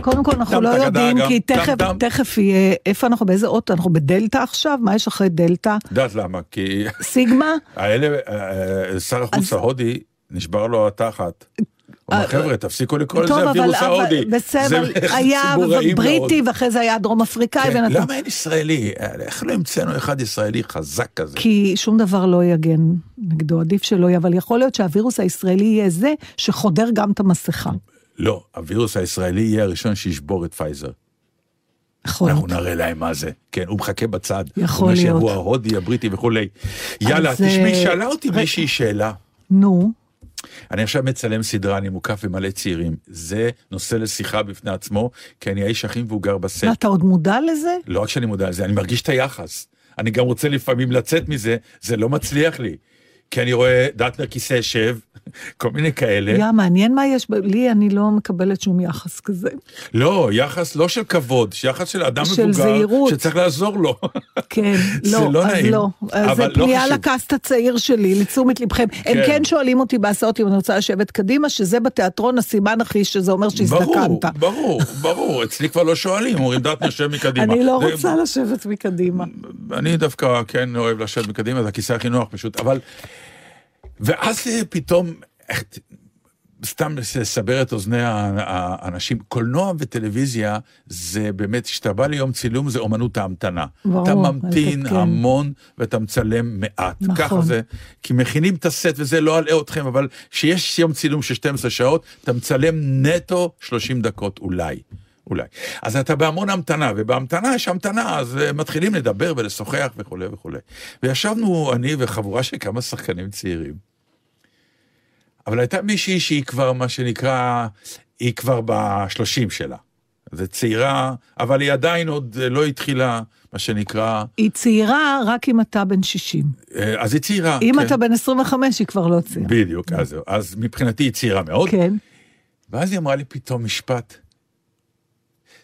B: קודם כל אנחנו לא יודעים, כי תכף. תכף יהיה, איפה אנחנו, באיזה אות, אנחנו בדלתא עכשיו? מה יש אחרי דלתא?
A: יודעת למה? כי
B: סיגמה?
A: האלה, אה, שר החוץ ההודי, נשבר לו התחת.
B: אה,
A: חבר'ה, תפסיקו לקרוא לזה הווירוס ההודי.
B: בסדר, היה בריטי. ואחרי זה היה דרום אפריקאי,
A: כן, למה אין ישראלי? איך לא המצאנו אחד ישראלי חזק כזה?
B: כי שום דבר לא יגן נגדו, עדיף שלא יהיה, אבל יכול להיות שהווירוס הישראלי יהיה זה שחודר גם את המסכה.
A: לא, הווירוס הישראלי יהיה הראשון שישבור את פייזר.
B: יכול להיות.
A: אנחנו נראה להם מה זה. כן, הוא מחכה בצד.
B: יכול
A: הוא אומר
B: להיות.
A: שהוא ההודי, הבריטי וכולי. יאללה,
B: אז,
A: תשמעי, שאלה אותי
B: רגע.
A: מישהי שאלה.
B: נו,
A: אני עכשיו מצלם סדרה, אני מוקף במלא צעירים. זה נושא לשיחה בפני עצמו, כי אני האיש הכי מבוגר בסט.
B: מה, אתה עוד מודע לזה?
A: לא רק שאני מודע לזה, אני מרגיש את היחס. אני גם רוצה לפעמים לצאת מזה, זה לא מצליח לי. כי אני רואה דטנר כיסא שב, כל מיני כאלה.
B: יא, מעניין מה יש, לי אני לא מקבלת שום יחס כזה.
A: לא, יחס לא של כבוד, יחס של אדם
B: של
A: מבוגר,
B: זהירות.
A: שצריך לעזור לו.
B: כן,
A: זה
B: לא,
A: לא
B: אז
A: נעים,
B: לא. אז זה
A: לא
B: פנייה
A: חשוב.
B: לקאסט הצעיר שלי, לתשומת לבכם. הם
A: כן.
B: כן שואלים אותי בהסעות אם אני רוצה לשבת קדימה, שזה בתיאטרון הסימן הכי, שזה אומר
A: ברור,
B: שהזדקנת.
A: ברור, ברור, אצלי כבר לא שואלים, אומרים דטנר שב מקדימה.
B: אני לא רוצה לשבת מקדימה.
A: אני דווקא כן אוהב לשבת מקדימה, זה הכיסא הכי נוח פשוט, אבל... ואז פתאום, סתם לסבר את אוזני האנשים, קולנוע וטלוויזיה זה באמת, כשאתה בא ליום צילום זה אומנות ההמתנה.
B: ברור,
A: אתה ממתין
B: כן.
A: המון ואתה מצלם מעט.
B: נכון.
A: ככה זה, כי מכינים את הסט וזה לא אלאה אתכם, אבל כשיש יום צילום של 12 שעות, אתה מצלם נטו 30 דקות אולי. אולי. אז אתה בהמון המתנה, ובהמתנה יש המתנה, אז uh, מתחילים לדבר ולשוחח וכולי וכולי. וישבנו אני וחבורה של כמה שחקנים צעירים. אבל הייתה מישהי שהיא כבר, מה שנקרא, היא כבר בשלושים שלה. זה צעירה, אבל היא עדיין עוד אה, לא התחילה, מה שנקרא,
B: היא צעירה רק אם אתה בן 60.
A: אה, אז היא צעירה.
B: אם
A: כן.
B: אתה בן 25, היא כבר לא צעירה.
A: בדיוק, אז. אז מבחינתי היא צעירה מאוד.
B: כן.
A: ואז היא אמרה לי פתאום משפט,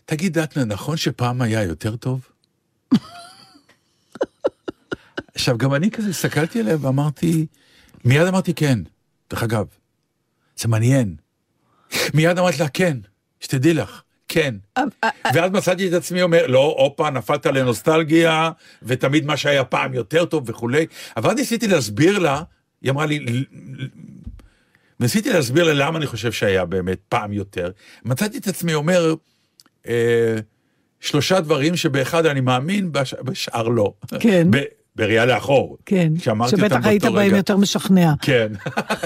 A: תגיד, דטנר, נכון שפעם היה יותר טוב? עכשיו, גם אני כזה הסתכלתי עליה ואמרתי, מיד אמרתי כן, דרך אגב, זה מעניין. מיד אמרתי לה, כן, שתדעי לך, כן.
B: אה,
A: ואז מצאתי את עצמי אומר, לא, הופה, נפלת לנוסטלגיה, ותמיד מה שהיה פעם יותר טוב וכולי. אבל אז ניסיתי להסביר לה, היא אמרה לי, "ל- ל- ניסיתי להסביר לה למה אני חושב שהיה באמת פעם יותר. מצאתי את עצמי אומר, אה, שלושה דברים שבאחד אני מאמין, בש, בשאר לא.
B: כן.
A: ב, בראייה לאחור.
B: כן.
A: שאמרתי אותם
B: שבטח היית
A: באותו
B: בהם
A: רגע.
B: יותר משכנע.
A: כן.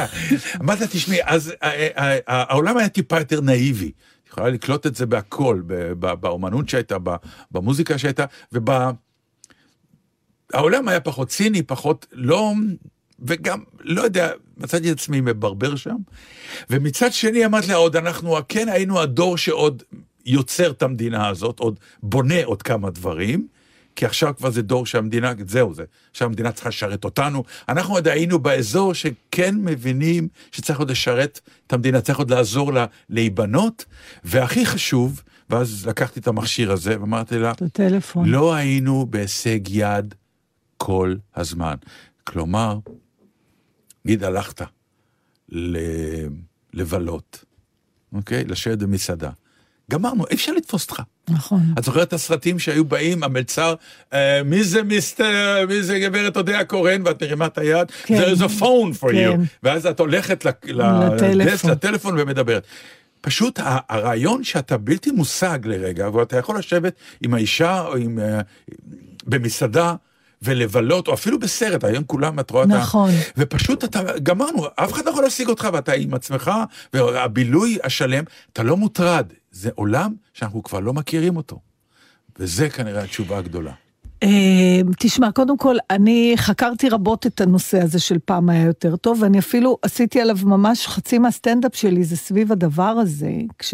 A: אמרת, תשמעי, אז אה, אה, אה, העולם היה טיפה יותר נאיבי. יכולה לקלוט את זה בהכל, באומנות שהייתה, במוזיקה שהייתה, וב... העולם היה פחות ציני, פחות לא... וגם, לא יודע, מצאתי את עצמי מברבר שם. ומצד שני אמרתי לה, עוד אנחנו, כן היינו הדור שעוד יוצר את המדינה הזאת, עוד בונה עוד כמה דברים, כי עכשיו כבר זה דור שהמדינה, זהו זה, עכשיו המדינה צריכה לשרת אותנו. אנחנו עוד היינו באזור שכן מבינים שצריך עוד לשרת את המדינה, צריך עוד לעזור לה להיבנות, והכי חשוב, ואז לקחתי את המכשיר הזה ואמרתי לה,
B: את הטלפון.
A: לא היינו בהישג יד כל הזמן. כלומר, נגיד הלכת ל- לבלות, אוקיי? לשבת במסעדה. גמרנו, אי אפשר לתפוס אותך.
B: נכון.
A: את זוכרת את הסרטים שהיו באים, המלצר, אה, מי זה מיסטר, מי זה גברת אודיה קורן, ואת מרימה את היד,
B: כן.
A: there is a phone for
B: כן.
A: you, ואז את הולכת
B: לטלפון.
A: לדסק, לטלפון ומדברת. פשוט ה- הרעיון שאתה בלתי מושג לרגע, ואתה יכול לשבת עם האישה או עם, אה, במסעדה ולבלות, או אפילו בסרט, היום כולם, את רואה, אתה-
B: נכון.
A: ופשוט אתה, גמרנו, אף אחד לא יכול להשיג אותך, ואתה עם עצמך, והבילוי השלם, אתה לא מוטרד. זה עולם שאנחנו כבר לא מכירים אותו. וזה כנראה התשובה הגדולה.
B: אה, תשמע, קודם כל, אני חקרתי רבות את הנושא הזה של פעם היה יותר טוב, ואני אפילו עשיתי עליו ממש חצי מהסטנדאפ שלי, זה סביב הדבר הזה, כש...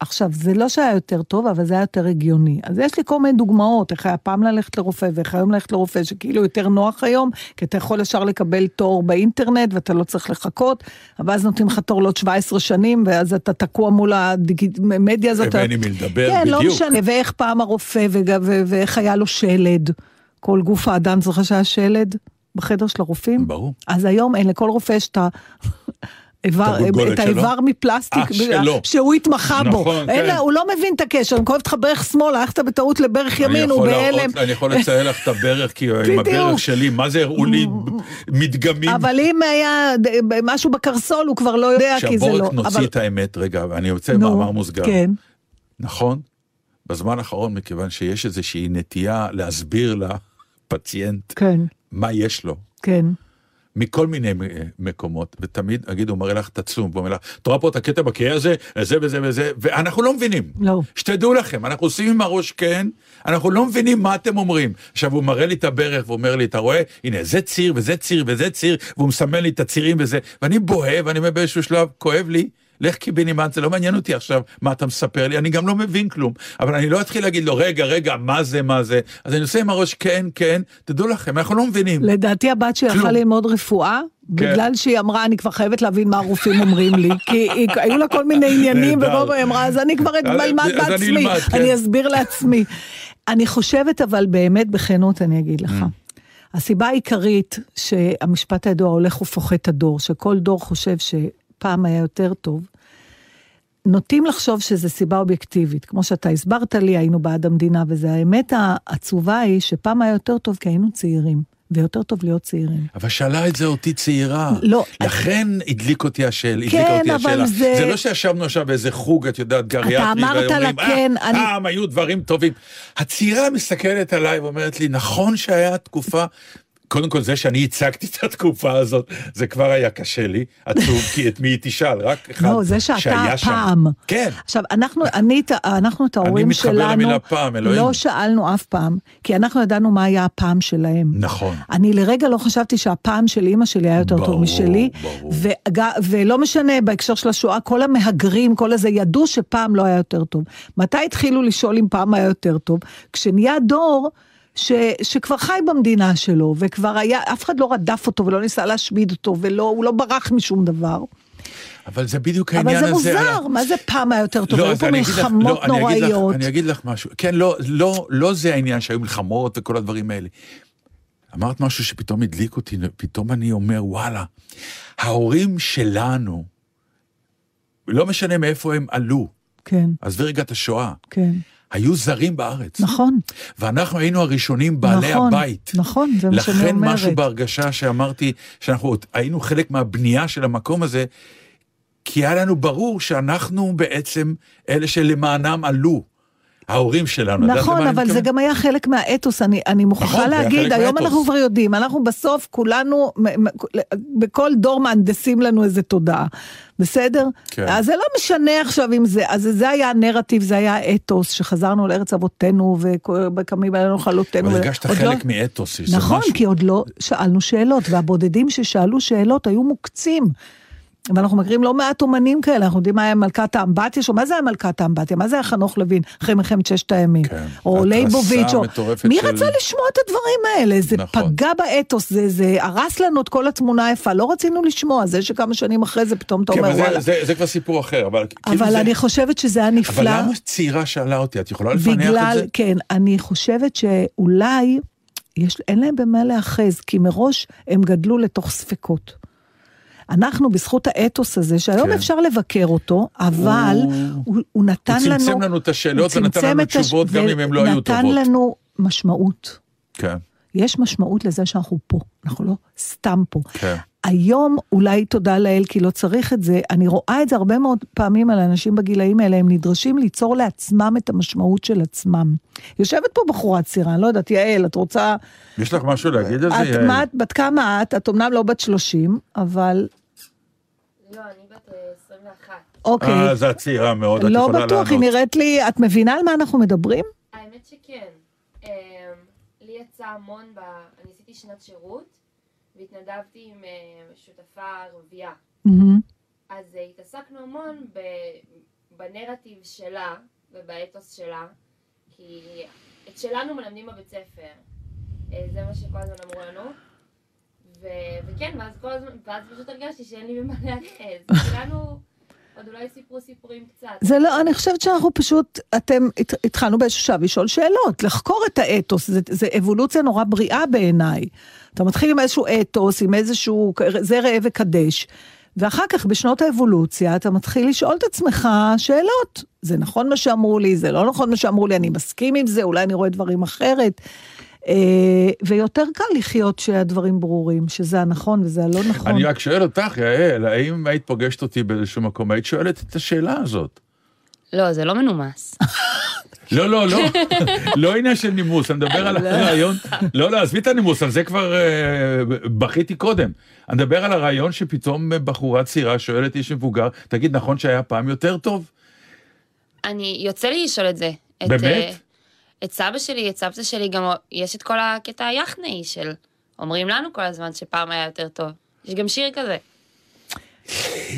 B: עכשיו, זה לא שהיה יותר טוב, אבל זה היה יותר הגיוני. אז יש לי כל מיני דוגמאות, איך היה פעם ללכת לרופא ואיך היום ללכת לרופא, שכאילו יותר נוח היום, כי אתה יכול ישר לקבל תור באינטרנט ואתה לא צריך לחכות, אבל אז נותנים לך תור לעוד 17 שנים, ואז אתה תקוע מול המדיה הזאת.
A: ואין עם מי לדבר,
B: כן, לא
A: בדיוק.
B: משנה, ואיך פעם הרופא, ואיך היה לו שלד. כל גוף האדם זוכר שהיה שלד בחדר של הרופאים?
A: ברור.
B: אז היום אין, לכל רופא יש את ה... איבר, את? האיבר מפלסטיק,
A: אה, שלו.
B: שהוא התמחה בו.
A: נכון,
B: אין,
A: כן.
B: לה- הוא לא מבין את הקשר, אם כואב לך ברך שמאל, הלכת בטעות לברך
A: אני
B: ימין, הוא בהלם.
A: אני יכול לצייר לך את הברך, כי עם. הברך שלי, מה זה הראו לי מדגמים?
B: אבל אם היה משהו בקרסול, הוא כבר לא יודע,
A: עכשיו
B: כי זה
A: בואו
B: לא...
A: רק נוציא
B: אבל-
A: את האמת רגע, ואני רוצה מאמר מוסגר.
B: כן,
A: נכון? בזמן האחרון, מכיוון שיש איזושהי נטייה להסביר לפציינט
B: כן,
A: מה יש לו,
B: כן.
A: מכל מיני מקומות, ותמיד, נגיד, הוא מראה לך את הצום, והוא אומר לך, את רואה פה את הקטע בקהה הזה, זה וזה וזה, ואנחנו לא מבינים.
B: לא.
A: שתדעו לכם, אנחנו עושים עם הראש כן, אנחנו לא מבינים מה אתם אומרים. עכשיו, הוא מראה לי את הברך ואומר לי, אתה רואה, הנה, זה ציר וזה ציר וזה ציר, והוא מסמן לי את הצירים וזה, ואני בוהה, ואני אומר באיזשהו שלב, כואב לי. לך קיבינימט, זה לא מעניין אותי עכשיו מה אתה מספר לי, אני גם לא מבין כלום. אבל אני לא אתחיל להגיד לו, רגע, רגע, מה זה, מה זה? אז אני עושה עם הראש, כן, כן, תדעו לכם, אנחנו לא מבינים.
B: לדעתי הבת שלי. הלכה ללמוד רפואה, בגלל שהיא אמרה, אני כבר חייבת להבין מה הרופאים אומרים לי, כי היא- היו לה כל מיני עניינים,
A: נהדר.
B: ובוא היא אמרה, אז אני כבר אלמד
A: אני
B: בעצמי,
A: אלמד, כן.
B: אני אסביר לעצמי. אני חושבת, אבל באמת, בכנות, אני אגיד לך.
A: Mm.
B: הסיבה העיקרית שהמשפט הידוע הולך ופוחת הדור, שכל דור חושב שפעם היה יותר טוב, נוטים לחשוב שזו סיבה אובייקטיבית. כמו שאתה הסברת לי, היינו בעד המדינה, וזה האמת העצובה היא שפעם היה יותר טוב כי היינו צעירים, ויותר טוב להיות צעירים.
A: אבל שאלה את זה אותי צעירה.
B: לא.
A: לכן הדליק אותי השאלה, הדליק
B: כן,
A: אותי
B: אבל
A: השאלה.
B: זה-
A: זה לא שישבנו עכשיו באיזה חוג, את יודעת, גריאטרי,
B: אמרת לה, כן,
A: "אה,
B: אני-
A: פעם היו דברים טובים. הצעירה מסתכלת עליי ואומרת לי, נכון שהיה תקופה... קודם כל זה שאני הצגתי את התקופה הזאת, זה כבר היה קשה לי, עצוב, כי את מי היא תשאל, רק אחד
B: לא, זה שאתה
A: שהיה שם.
B: פעם.
A: כן.
B: עכשיו, אנחנו, אני, אנחנו את ההורים
A: מתחבר
B: שלנו,
A: למילה פעם, אלוהים.
B: לא שאלנו אף פעם, כי אנחנו ידענו מה היה הפעם שלהם.
A: נכון.
B: אני לרגע לא חשבתי שהפעם של אימא שלי היה יותר טוב
A: ברור,
B: משלי,
A: ברור.
B: וג, ולא משנה, בהקשר של השואה, כל המהגרים, כל הזה, ידעו שפעם לא היה יותר טוב. מתי התחילו לשאול אם פעם היה יותר טוב? כשנהיה דור... ש, שכבר חי במדינה שלו, וכבר היה, אף אחד לא רדף אותו ולא ניסה להשמיד אותו, והוא לא ברח משום דבר.
A: אבל זה בדיוק
B: אבל
A: העניין
B: זה
A: הזה.
B: מוזר, מה זה פעם היה יותר טוב?
A: לא,
B: היו פה
A: אגיד לך-
B: מלחמות
A: לא, אני אגיד לך-
B: נוראיות.
A: אני אגיד לך משהו. כן, לא, לא, לא זה העניין שהיו מלחמות וכל הדברים האלה. אמרת משהו שפתאום הדליק אותי, פתאום אני אומר, וואלה, ההורים שלנו, לא משנה מאיפה הם עלו,
B: כן,
A: עזבי רגע את השואה,
B: כן.
A: היו זרים בארץ.
B: נכון,
A: ואנחנו היינו הראשונים בעלי
B: נכון,
A: הבית.
B: נכון, זה מה שאני
A: לכן
B: אומרת.
A: משהו בהרגשה שאמרתי, שאנחנו עוד היינו חלק מהבנייה של המקום הזה, כי היה לנו ברור שאנחנו בעצם אלה שלמענם עלו. ההורים שלנו.
B: נכון, אבל זה? גם היה חלק מהאתוס, אני, אני מוכרחה
A: נכון,
B: להגיד, היום
A: מהאתוס.
B: אנחנו כבר יודעים, אנחנו בסוף כולנו, בכל דור מהנדסים לנו איזה תודעה, בסדר?
A: כן.
B: אז זה לא משנה עכשיו אם זה, אז זה היה הנרטיב, זה היה האתוס, שחזרנו לארץ אבותינו, וקמים עלינו חלותינו.
A: אבל הרגשת
B: עוד
A: חלק
B: לא-
A: מאתוס,
B: נכון,
A: משהו.
B: כי עוד לא שאלנו שאלות, והבודדים ששאלו שאלות היו מוקצים. ואנחנו מכירים לא מעט אומנים כאלה, אנחנו יודעים מה היה מלכת האמבטיה מה זה היה מלכת האמבטיה? מה זה היה חנוך לוין אחרי מלחמת ששת הימים?
A: כן.
B: או
A: התרסה
B: ליבוביץ', או... מי
A: של-
B: רצה לשמוע את הדברים האלה? זה
A: נכון.
B: פגע באתוס, זה, זה הרס לנו את כל התמונה היפה, לא רצינו לשמוע, זה שכמה שנים אחרי זה פתאום אתה
A: כן,
B: אומר
A: אבל
B: וואלה.
A: זה, זה, זה כבר סיפור אחר, אבל כאילו
B: אבל
A: זה...
B: אני חושבת שזה היה
A: אבל
B: נפלא.
A: למה צעירה שאלה אותי? את יכולה לפענח את
B: בגלל,
A: זה?
B: כן, אני חושבת שאולי יש, אין להם במה להאחז, כי מראש הם גדלו לתוך ספקות. אנחנו, בזכות האתוס הזה, שהיום
A: כן.
B: אפשר לבקר אותו, אבל
A: הוא-
B: הוא, הוא נתן
A: הוא
B: לנו...
A: צמצם לנו את השאלות
B: הוא
A: ונתן לנו
B: את הש-
A: תשובות גם אם הם לא היו טובות.
B: לנו משמעות.
A: כן,
B: יש משמעות לזה שאנחנו פה, אנחנו לא סתם פה.
A: כן.
B: היום, אולי תודה לאל, כי לא צריך את זה, אני רואה את זה הרבה מאוד פעמים על אנשים בגילאים האלה, הם נדרשים ליצור לעצמם את המשמעות של עצמם. יושבת פה בחורה צעירה, אני לא יודעת, יעל, את רוצה...
A: יש לך משהו להגיד על זה,
B: את,
A: יעל?
B: מה, את- בת כמה את? את אמנם לא בת 30, אבל
D: לא, אני בת אה, 21.
B: אוקיי.
A: אה, זה הצעירה מאוד, את
B: לא
A: יכולה
B: בטוח, היא
A: לענות.
B: נראית לי, את מבינה על מה אנחנו מדברים?
D: האמת שכן. יצא המון ב... אני עשיתי שנת שירות, והתנדבתי עם אה, שותפה ערבייה.
B: מהמם.
D: אז אה, התעסקנו המון ב... בנרטיב שלה ובאתוס שלה, כי את שלנו מלמדים בבית ספר. אה, זה מה שכל הזמן אמרו לנו. ו... וכן, ואז כל הזמן, ואז פשוט הרגשתי שאין לי במה להיאחז. כולנו עוד אולי סיפרו סיפורים קצת.
B: זה לא, אני חושבת שאנחנו פשוט, אתם הת- התחלנו באיזשהו שלב לשאול שאלות, לחקור את האתוס, זה, זה אבולוציה נורא בריאה בעיניי. אתה מתחיל עם איזשהו אתוס, עם איזשהו, זה ראה וקדש, ואחר כך בשנות האבולוציה אתה מתחיל לשאול את עצמך שאלות. זה נכון מה שאמרו לי, זה לא נכון מה שאמרו לי, אני מסכים עם זה, אולי אני רואה דברים אחרת. אה, ויותר קל לחיות שהדברים ברורים, שזה הנכון וזה הלא נכון.
A: אני רק שואל אותך, יעל, האם היית פוגשת אותי באיזשהו מקום, היית שואלת את השאלה הזאת?
D: לא, זה לא מנומס.
A: לא, לא, לא, לא עניין של נימוס, אני מדבר על הרעיון, לא, לא, עזבי את הנימוס, על זה כבר אה, בכיתי קודם. אני מדבר על הרעיון שפתאום בחורה צעירה שואלת איש מבוגר, תגיד, נכון שהיה פעם יותר טוב?
D: אני, יוצא לי לשאול את זה.
A: באמת?
D: את סבא שלי, את סבתא שלי, גם יש את כל הקטע היחנאי של אומרים לנו כל הזמן שפעם היה יותר טוב. יש גם שיר כזה.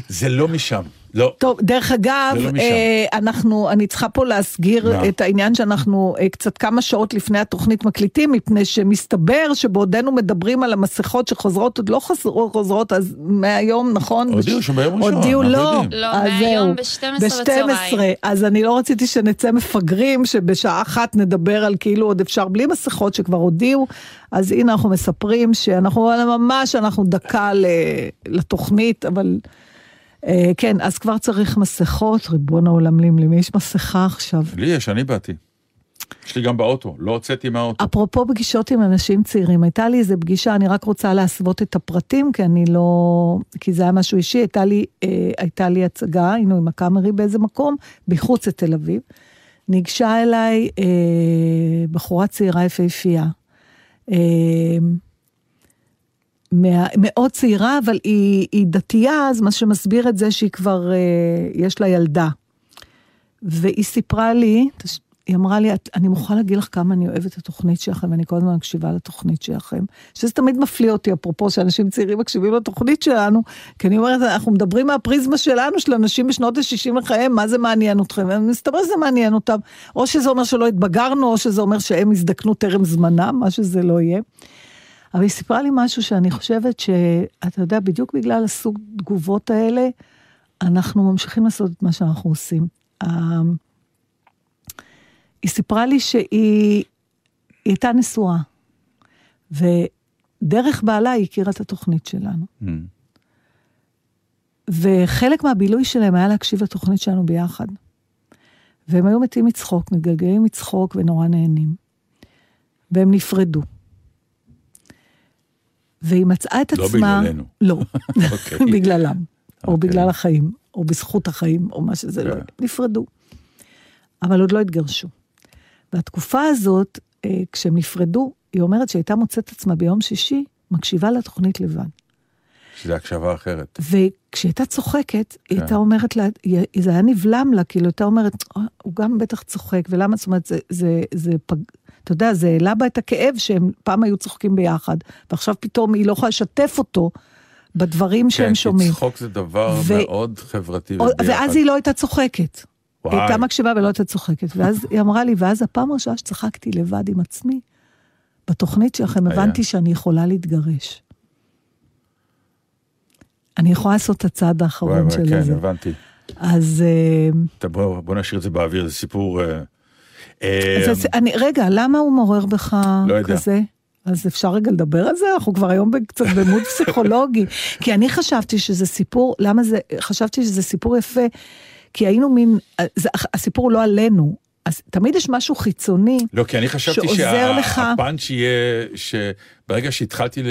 A: זה לא משם, לא.
B: טוב, דרך אגב,
A: לא.
B: אה, אנחנו, אני צריכה פה להסגיר
A: מה?
B: את העניין שאנחנו אה, קצת כמה שעות לפני התוכנית מקליטים, מפני שמסתבר שבעודנו מדברים על המסכות שחוזרות, עוד לא חוזרות, חוזרות אז מהיום, נכון?
A: הודיעו
B: בש-
A: שביום ראשון,
B: הודיעו,
A: אנחנו
B: לא.
A: יודעים.
D: לא, מהיום
B: זהו.
D: ב-12 בצהריים.
B: אז אני לא רציתי שנצא מפגרים, שבשעה אחת נדבר על כאילו עוד אפשר בלי מסכות שכבר הודיעו, אז הנה אנחנו מספרים שאנחנו ממש, אנחנו דקה ל- לתוכנית, אבל... אה, כן, אז כבר צריך מסכות, ריבון העולמים, למי יש מסכה עכשיו?
A: לי יש, אני באתי. יש לי גם באוטו, לא הוצאתי מהאוטו.
B: אפרופו פגישות עם אנשים צעירים, הייתה לי איזה פגישה, אני רק רוצה להסוות את הפרטים, כי אני לא... כי זה היה משהו אישי, הייתה לי, אה, הייתה לי הצגה, היינו עם הקאמרי באיזה מקום, מחוץ לתל אביב. ניגשה אליי אה, בחורה צעירה יפהפייה. אה, מה, מאוד צעירה, אבל היא, היא דתייה, אז מה שמסביר את זה שהיא כבר, אה, יש לה ילדה. והיא סיפרה לי, היא אמרה לי, "את- אני מוכרחה להגיד לך כמה אני אוהבת את התוכנית שלכם, ואני כל הזמן מקשיבה לתוכנית שלכם. שזה תמיד מפליא אותי, אפרופו שאנשים צעירים מקשיבים לתוכנית שלנו, כי אני אומרת, אנחנו מדברים מהפריזמה שלנו, של אנשים בשנות ה-60 לחייהם, מה זה מעניין אתכם? ומסתבר שזה מעניין אותם. או שזה אומר שלא התבגרנו, או שזה אומר שהם הזדקנו טרם זמנם, מה שזה לא יהיה. אבל היא סיפרה לי משהו שאני חושבת שאתה יודע, בדיוק בגלל הסוג תגובות האלה, אנחנו ממשיכים לעשות את מה שאנחנו עושים. אה, היא סיפרה לי שהיא היא הייתה נשואה, ודרך בעלה היא הכירה את התוכנית שלנו.
A: Mm.
B: וחלק מהבילוי שלהם היה להקשיב לתוכנית שלנו ביחד. והם היו מתים מצחוק, מתגלגלים מצחוק ונורא נהנים. והם נפרדו. והיא מצאה את
A: לא
B: עצמה...
A: בגללנו.
B: לא,
A: אוקיי.
B: בגללם. או
A: אוקיי.
B: בגלל החיים, או בזכות החיים, או מה שזה לא
A: כן.
B: יהיה. נפרדו. אבל עוד לא התגרשו. והתקופה הזאת, אה, כשהם נפרדו, היא אומרת שהייתה מוצאת עצמה ביום שישי, מקשיבה לתוכנית לבד.
A: שזה הקשבה אחרת.
B: וכשהיא הייתה צוחקת, היא
A: כן.
B: הייתה אומרת לה, זה היה נבלם לה, כאילו, הייתה אומרת, "אה, הוא גם בטח צוחק, ולמה, זאת אומרת, זה, זה, זה פג... אתה יודע, זה העלה בה את הכאב שהם פעם היו צוחקים ביחד, ועכשיו פתאום היא לא יכולה לשתף אותו בדברים שהם
A: כן,
B: שומעים.
A: כי צחוק זה דבר
B: ו-
A: מאוד חברתי
B: או-. ואז היא לא הייתה צוחקת. היא
A: וואי.
B: הייתה מקשיבה ולא הייתה צוחקת. ואז היא אמרה לי, ואז הפעם הראשונה שצחקתי לבד עם עצמי, בתוכנית שלכם. הבנתי שאני יכולה להתגרש. אני יכולה לעשות את הצעד האחרון של
A: כן,
B: זה.
A: הבנתי.
B: אז אה,
A: טוב, בוא בוא נשאיר את זה באוויר, זה סיפור...
B: זה- זה- אני, רגע, למה הוא מעורר בך
A: לא.
B: כזה? אז אפשר רגע לדבר על זה? אנחנו כבר היום קצת במוד פסיכולוגי. כי אני חשבתי שזה סיפור, למה זה, חשבתי שזה סיפור יפה, כי היינו מין, זה, הסיפור לא עלינו, אז תמיד יש משהו חיצוני.
A: לא, כי אני חשבתי
B: שעוזר לך.
A: שהפאנץ' יהיה, שברגע שהתחלתי ל...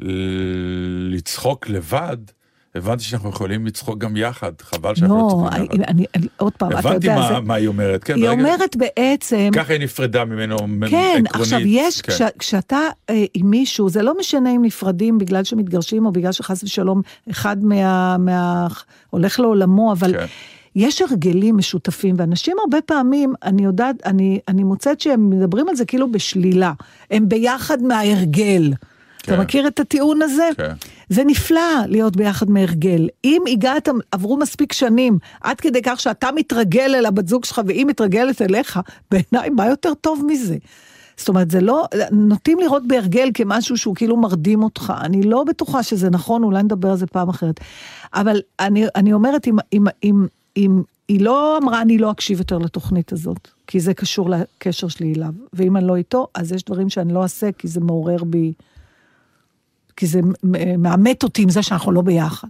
A: ל- לצחוק לבד, הבנתי שאנחנו יכולים לצחוק גם יחד, חבל שאנחנו לא
B: לא,
A: צוחקים יחד.
B: אני, אני, עוד פעם, אתה
A: הבנתי
B: יודע,
A: מה,
B: זה,
A: מה היא אומרת, כן,
B: היא
A: ברגע-
B: אומרת בעצם,
A: ככה היא נפרדה ממנו
B: כן,
A: עקרונית.
B: עכשיו יש,
A: כן.
B: כש, כשאתה אה, עם מישהו, זה לא משנה אם נפרדים בגלל שמתגרשים או בגלל שחס ושלום אחד מה... מה הולך לעולמו, אבל
A: כן.
B: יש הרגלים משותפים, ואנשים הרבה פעמים, אני יודעת, אני, אני מוצאת שהם מדברים על זה כאילו בשלילה. הם ביחד מההרגל.
A: כן.
B: אתה מכיר את הטיעון הזה?
A: כן.
B: זה נפלא להיות ביחד מהרגל. אם הגעת, עברו מספיק שנים, עד כדי כך שאתה מתרגל אל הבת זוג שלך והיא מתרגלת אליך, בעיניי, מה יותר טוב מזה? זאת אומרת, זה לא, נוטים לראות בהרגל כמשהו שהוא כאילו מרדים אותך. אני לא בטוחה שזה נכון, אולי נדבר על זה פעם אחרת. אבל אני, אני אומרת, אם, אם, אם, אם היא לא אמרה, אני לא אקשיב יותר לתוכנית הזאת, כי זה קשור לקשר שלי אליו, ואם אני לא איתו, אז יש דברים שאני לא אעשה, כי זה מעורר בי... כי זה מאמת אותי עם זה שאנחנו לא ביחד.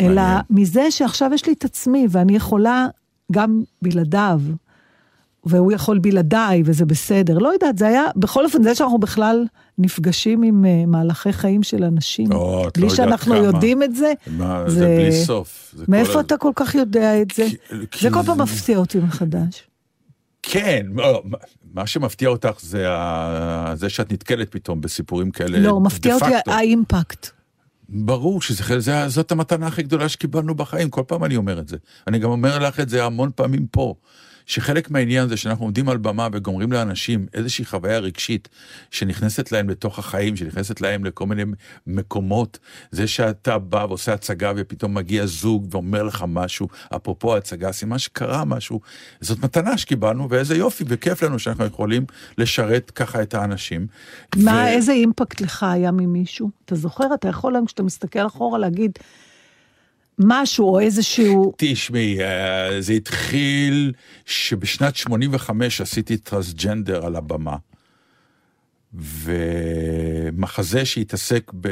B: אלא. מזה שעכשיו יש לי את עצמי, ואני יכולה גם בלעדיו, והוא יכול בלעדיי, וזה בסדר. לא יודעת, זה היה, בכל אופן, זה שאנחנו בכלל נפגשים עם uh, מהלכי חיים של אנשים,
A: או, לא
B: בלי
A: יודעת
B: שאנחנו
A: כמה.
B: יודעים את זה,
A: מה,
B: זה-
A: זה בלי סוף. זה כל
B: מאיפה
A: הז-
B: אתה כל כך יודע את זה?
A: כי- כי
B: זה כל פעם מפתיע אותי מחדש.
A: כן, לא, מה שמפתיע אותך זה ה- זה שאת נתקלת פתאום בסיפורים כאלה.
B: לא, מפתיע אותי. האימפקט.
A: ברור שזאת המתנה הכי גדולה שקיבלנו בחיים, כל פעם אני אומר את זה. אני גם אומר לך את זה המון פעמים פה. שחלק מהעניין זה שאנחנו עומדים על במה וגומרים לאנשים איזושהי חוויה רגשית שנכנסת להם לתוך החיים, שנכנסת להם לכל מיני מקומות. זה שאתה בא ועושה הצגה ופתאום מגיע זוג ואומר לך משהו, אפרופו הצגה, סימן שקרה משהו, זאת מתנה שקיבלנו ואיזה יופי וכיף לנו שאנחנו יכולים לשרת ככה את האנשים.
B: מה,
A: ו-
B: איזה אימפקט לך היה ממישהו? אתה זוכר? אתה יכול היום, כשאתה מסתכל אחורה, להגיד משהו או איזשהו...
A: תשמעי, אה, זה התחיל שבשנת 85 עשיתי טרנסג'נדר על הבמה, ומחזה שהתעסק ב...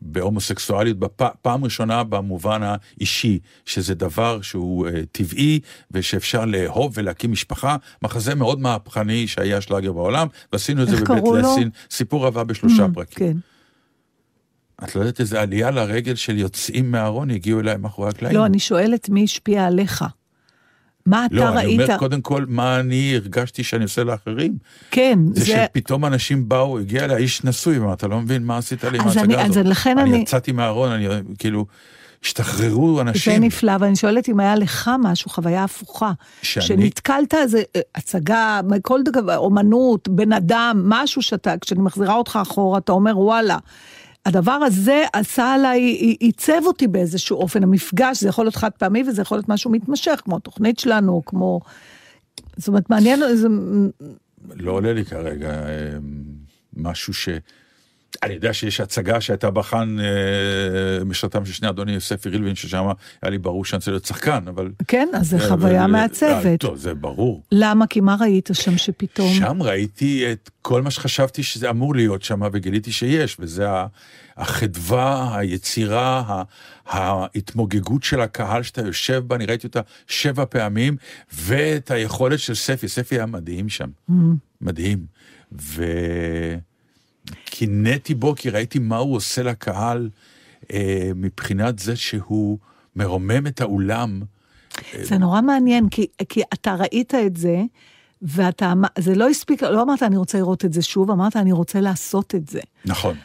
A: בהומוסקסואליות בפ... פעם ראשונה במובן האישי, שזה דבר שהוא uh, טבעי ושאפשר לאהוב ולהקים משפחה, מחזה מאוד מהפכני שהיה שלאגר בעולם, ועשינו את זה בבית? לסין, סיפור אהבה בשלושה
B: Mm,
A: פרקים.
B: כן.
A: את לא יודעת איזה עלייה לרגל של יוצאים מהארון הגיעו אליי מאחורי הקלעים.
B: לא, אני שואלת מי השפיע עליך. מה אתה
A: לא, אני
B: ראית?
A: אומר קודם כל מה אני הרגשתי שאני עושה לאחרים.
B: כן,
A: זה
B: זה...
A: שפתאום אנשים באו, הגיע אליי איש נשוי, אמר, אתה לא מבין מה עשית לי עם
B: אז אני-
A: ההצגה
B: אז
A: הזאת.
B: לכן
A: אני
B: אני-
A: יצאתי מהארון, אני כאילו, השתחררו
B: זה
A: אנשים.
B: נפלא, ואני שואלת אם היה לך משהו, חוויה הפוכה.
A: שאני-
B: שנתקלת, זה אה, הצגה, כל דבר, אומנות, בן אדם, משהו שאתה, כשאני מחזירה אותך אחורה, אתה אומר, וואלה. הדבר הזה עשה עליי, עיצב אותי באיזשהו אופן, המפגש, זה יכול להיות חד פעמי וזה יכול להיות משהו מתמשך, כמו התוכנית שלנו, כמו... זאת אומרת, מעניין, זה...
A: לא עולה לי כרגע אה, משהו ש... אני יודע שיש הצגה שהייתה בחאן אה, משרתם של שני אדוני יוסף רילבין, ששם היה לי ברור שאני רוצה להיות שחקן, אבל...
B: כן, אז זה
A: אה,
B: חוויה
A: אבל- אה,
B: מעצבת.
A: טוב, זה ברור.
B: למה? כי מה ראית שם שפתאום...
A: שם ראיתי את כל מה שחשבתי שזה אמור להיות שם, וגיליתי שיש, וזה החדווה, היצירה, ההתמוגגות של הקהל שאתה יושב בה, אני ראיתי אותה שבע פעמים, ואת היכולת של ספי, ספי היה מדהים שם, מדהים. וקינאתי בו, כי ראיתי מה הוא עושה לקהל, אה, מבחינת זה שהוא מרומם את האולם.
B: זה נורא מעניין, כי, כי אתה ראית את זה, ואתה, אמ- זה לא הספיק, לא אמרת אני רוצה לראות את זה שוב, אמרת אני רוצה לעשות את זה.
A: נכון,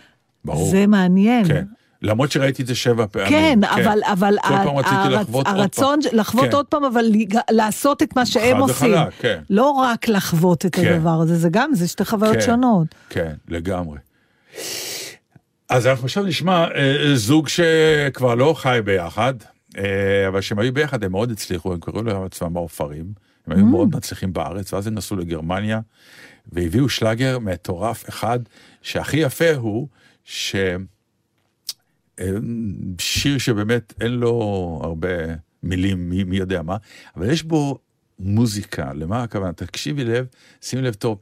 A: ברור.
B: זה מעניין.
A: כן. למרות שראיתי את זה שבע פעמים.
B: כן, אבל, אבל
A: כל פעם רציתי
B: הרצ-
A: לחוות עוד פעם.
B: הרצון לחוות
A: כן.
B: עוד פעם, אבל לעשות את מה שהם
A: חד
B: עושים.
A: וחלק, כן.
B: לא רק לחוות את
A: כן.
B: הדבר הזה, זה גם, זה שתי חוויות
A: כן.
B: שונות.
A: כן, לגמרי. אז אנחנו עכשיו נשמע אה, זוג שכבר לא חי ביחד, אה, אבל כשהם היו ביחד הם מאוד הצליחו, הם קראו לעצמם מעופרים, הם היו מאוד מצליחים בארץ, ואז הם נסעו לגרמניה, והביאו שלאגר מטורף אחד, שהכי יפה הוא ש... שיר שבאמת אין לו הרבה מילים, מי, מי יודע מה, אבל יש בו מוזיקה, למה הכוונה? תקשיבי לב, שימי לב טוב,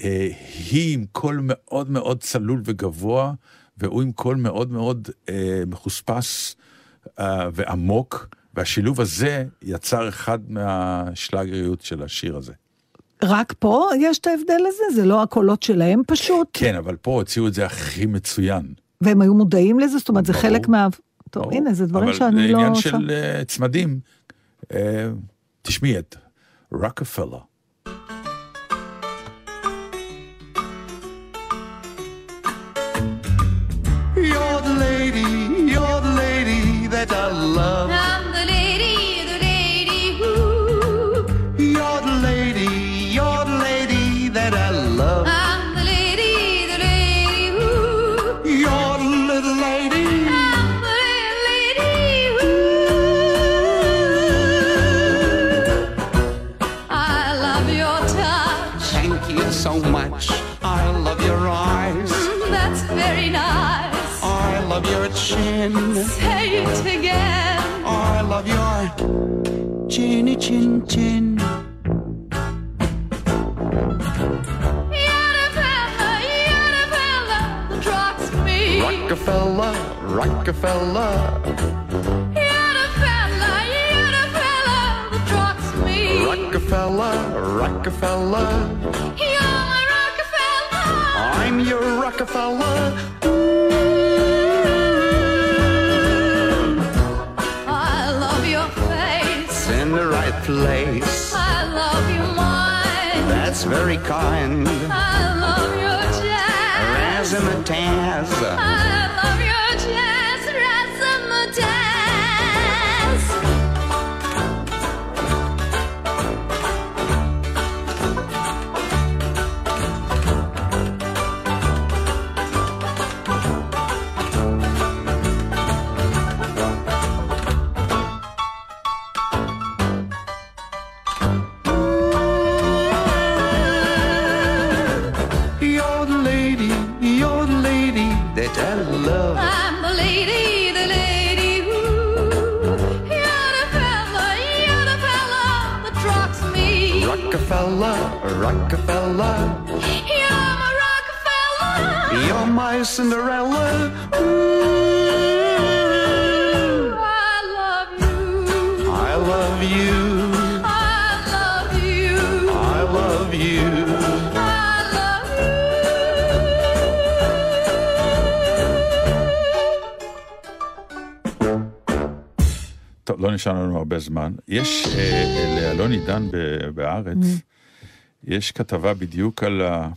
A: אה, היא עם קול מאוד מאוד צלול וגבוה, והוא עם קול מאוד מאוד אה, מחוספס אה, ועמוק, והשילוב הזה יצר אחד מהשלאגריות של השיר הזה.
B: רק פה יש את ההבדל הזה? זה לא הקולות שלהם פשוט?
A: כן, אבל פה הוציאו את זה הכי מצוין.
B: והם היו מודעים לזה? זאת אומרת, זה
A: ברור.
B: חלק מה... טוב,
A: ברור.
B: הנה, זה דברים שאני
A: אבל
B: לא...
A: לעניין
B: עושה.
A: של אה, צמדים, אה, תשמעי את רוקפלר.
E: chin chin.
F: Trucks me.
E: Rockefeller, Rockefeller. Rockefeller, Rockefeller.
F: You're my Rockefeller.
E: I'm your Rockefeller. That's very kind.
F: I love your jazz.
E: Razzmatazz.
F: I love
E: Rockefeller, Rockefeller.
F: You're my Rockefeller.
E: You're my Cinderella.
F: I
A: לא נשאר לנו הרבה זמן. יש אה, לאלון עידן ב- בהארץ, יש כתבה בדיוק על ה...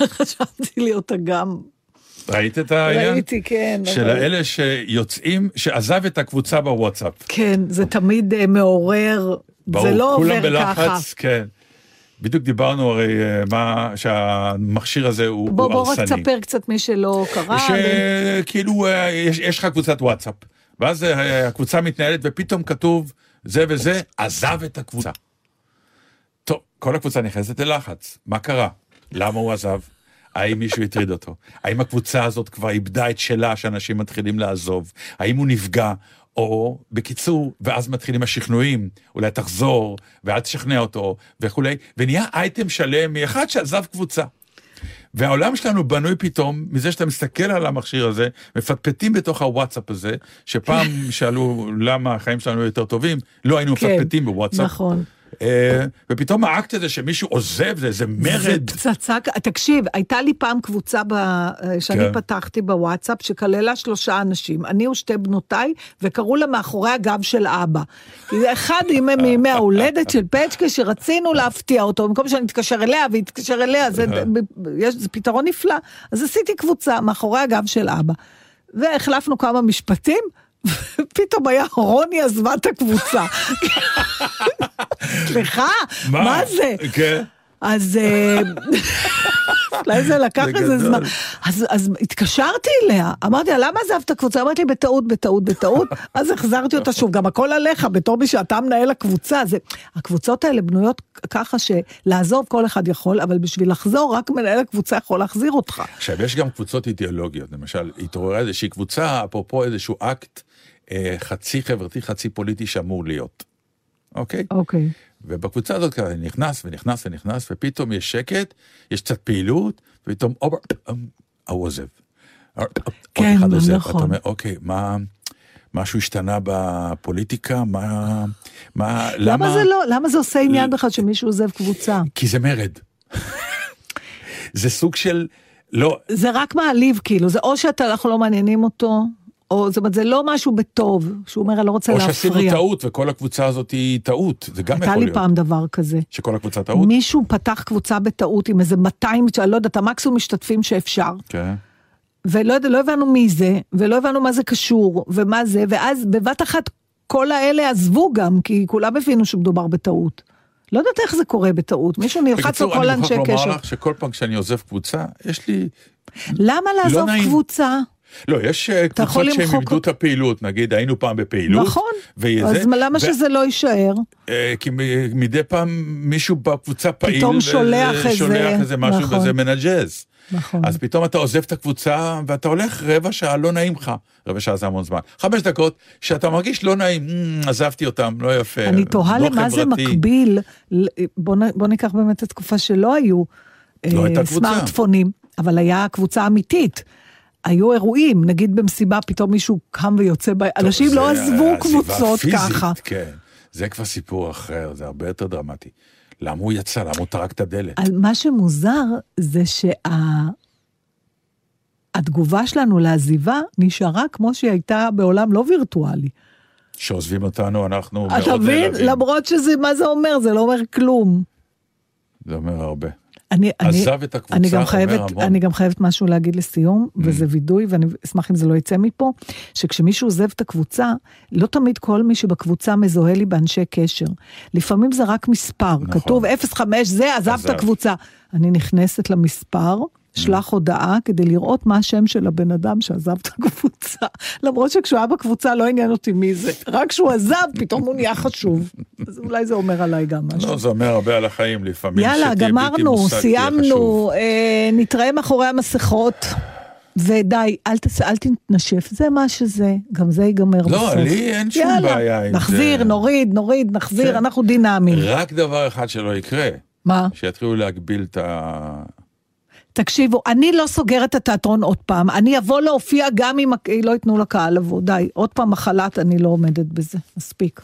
B: חשבתי לי אותה גם.
A: ראית את העניין?
B: ראיתי, כן.
A: של
B: אבל-
A: האלה שיוצאים, שעזב את הקבוצה בוואטסאפ.
B: כן, זה תמיד אה, מעורר,
A: ברור,
B: זה לא
A: כולם
B: עובר ככה.
A: בלחץ, כן. בדיוק דיברנו הרי אה, מה, שהמכשיר הזה הוא,
B: בוא,
A: הוא
B: בוא רק
A: הרסני.
B: תספר קצת מי שלא קרא.
A: שכאילו אה, יש, יש לך קבוצת וואטסאפ, ואז אה, הקבוצה מתנהלת ופתאום כתוב זה וזה, עזב את הקבוצה. טוב, כל הקבוצה נכנסת ללחץ, מה קרה? למה הוא עזב? האם מישהו הטריד אותו? האם הקבוצה הזאת כבר איבדה את שלה שאנשים מתחילים לעזוב? האם הוא נפגע? או בקיצור, ואז מתחילים השכנועים, אולי תחזור, ואל תשכנע אותו, וכולי, ונהיה אייטם שלם מאחד שעזב קבוצה. והעולם שלנו בנוי פתאום מזה שאתה מסתכל על המכשיר הזה, מפטפטים בתוך הוואטסאפ הזה, שפעם שאלו למה החיים שלנו יותר טובים, לא היינו
B: כן,
A: מפטפטים בוואטסאפ.
B: נכון.
A: אה, ופתאום האקט הזה שמישהו עוזב, זה איזה מרד.
B: זה פצצה, תקשיב, הייתה לי פעם קבוצה ב, שאני
A: כן.
B: פתחתי בוואטסאפ, שכללה שלושה אנשים, אני ושתי בנותיי, וקראו לה מאחורי הגב של אבא. אחד ימי מימי ההולדת של פצ'קה, שרצינו להפתיע אותו, במקום שאני אתקשר אליה והיא תתקשר אליה, זה, יש, זה פתרון נפלא. אז עשיתי קבוצה מאחורי הגב של אבא. והחלפנו כמה משפטים, ופתאום היה רוני עזבה את הקבוצה. סליחה, מה זה?
A: כן.
B: אז אה, אולי זה לקח
A: זה
B: איזה. זמן. אז, אז התקשרתי אליה, אמרתי לה, למה עזבת את הקבוצה? אמרתי לי, בטעות, בטעות, בטעות. אז החזרתי אותה שוב, גם הכל עליך, בתור מי שאתה מנהל הקבוצה. זה, הקבוצות האלה בנויות ככה שלעזוב כל אחד יכול, אבל בשביל לחזור, רק מנהל הקבוצה יכול להחזיר אותך.
A: עכשיו, יש גם קבוצות אידיאולוגיות, למשל, התעוררה איזושהי קבוצה, אפרופו איזשהו אקט אה, חצי חברתי, חצי פוליטי שאמור להיות, אוקיי?
B: אוקיי.
A: ובקבוצה הזאת כזה נכנס ונכנס ונכנס, ופתאום יש שקט, יש קצת פעילות, ופתאום, אופ, אמ, ההוא עוזב.
B: כן,
A: אחד עוזב.
B: נכון.
A: אתה אומר, אוקיי, מה... משהו השתנה בפוליטיקה? מה... מה...
B: למה זה לא, למה זה עושה עניין בכלל שמישהו עוזב קבוצה?
A: כי זה מרד. זה סוג של... לא,
B: זה רק מעליב, כאילו, זה או שאתה, אנחנו לא מעניינים אותו, או זאת אומרת, זה לא משהו בטוב, שהוא אומר, אני לא רוצה
A: או
B: להפריע.
A: שעשינו טעות וכל הקבוצה הזאת היא טעות, זה גם
B: הייתה
A: יכול
B: לי
A: להיות.
B: פעם דבר כזה.
A: שכל הקבוצה טעות?
B: מישהו פתח קבוצה בטעות עם איזה 200, אני לא יודעת, המקסימום משתתפים שאפשר,
A: כן.
B: ולא יודע, לא הבנו מי זה, ולא הבנו מה זה קשור, ומה זה, ואז בבת אחת כל האלה עזבו גם, כי כולם הבינו שמדובר בטעות. לא יודעת איך זה קורה בטעות, מישהו נלחץ
A: בקיצור,
B: כל
A: אני
B: אנשי
A: מוכרח
B: קשר.
A: לומר לך שכל פעם כשאני עוזב קבוצה, יש לי...
B: למה לעזוב
A: נעים.
B: קבוצה?
A: לא, יש אה, קבוצות שהם
B: למחוק
A: איבדו את הפעילות, נגיד היינו פעם בפעילות.
B: נכון,
A: וזה,
B: אז מה- למה
A: ו-
B: שזה לא יישאר?
A: אה, כי מדי פעם מישהו בקבוצה פעיל,
B: פתאום שולח איזה-
A: שולח איזה משהו
B: נכון.
A: וזה מנג'ז.
B: נכון.
A: אז פתאום אתה עוזב את הקבוצה ואתה הולך רבע שעה, לא נעים לך. רבע שעה זה המון זמן. חמש דקות, שאתה מרגיש לא נעים, "מ, עזבתי אותם, לא יפה.
B: אני תוהה
A: לא
B: למה זה
A: חברתי."
B: מקביל, בוא בוא ניקח באמת את התקופה שלא היו
A: לא
B: אה. סמארטפונים, אבל היה קבוצה אמיתית. היו אירועים, נגיד במסיבה פתאום מישהו קם ויוצא.
A: טוב,
B: אנשים לא עזבו קבוצות
A: פיזית,
B: ככה.
A: כן, זה כבר סיפור אחר, זה הרבה יותר דרמטי. למה הוא יצא? למה הוא טרק את הדלת?
B: על מה שמוזר זה שהתגובה שלנו לעזיבה נשארה כמו שהיא הייתה בעולם לא וירטואלי.
A: שעוזבים אותנו, אנחנו מאוד
B: אתה מבין?
A: נעלבים.
B: למרות שזה, מה זה אומר? זה לא אומר כלום.
A: זה אומר הרבה.
B: אני, אני,
A: עזב את הקבוצה,
B: אני גם חייבת,
A: המון.
B: אני גם חייבת משהו להגיד לסיום,
A: Mm.
B: וזה וידוי, ואני אשמח אם זה לא יצא מפה, שכשמישהו עוזב את הקבוצה, לא תמיד כל מי שבקבוצה מזוהה לי באנשי קשר. לפעמים זה רק מספר,
A: נכון.
B: כתוב 05, זה, עזב את
A: עזב.
B: הקבוצה. אני נכנסת למספר, שלח הודעה כדי לראות מה השם של הבן אדם שעזב את הקבוצה. למרות שכשהוא היה בקבוצה לא עניין אותי מי זה, רק כשהוא עזב, פתאום הוא נהיה חשוב. אז אולי זה אומר עליי גם משהו.
A: לא, זה אומר הרבה על החיים לפעמים.
B: יאללה, גמרנו, סיימנו. אה, נתראה מאחורי המסכות. ודי, אל, תס... אל תתנשף, זה מה שזה, גם זה ייגמר בסוף.
A: לא, לי אין שום
B: יאללה,
A: בעיה עם
B: נחזיר,
A: זה.
B: נוריד, נוריד, נחזיר,
A: כן.
B: אנחנו דינמיים.
A: רק דבר אחד שלא יקרה,
B: מה?
A: שיתחילו להגביל את ה...
B: תקשיבו, אני לא סוגרת את התיאטרון עוד פעם, אני אבוא להופיע גם אם לא ייתנו לקהל לבוא, די, עוד פעם מחלת, אני לא עומדת בזה, מספיק.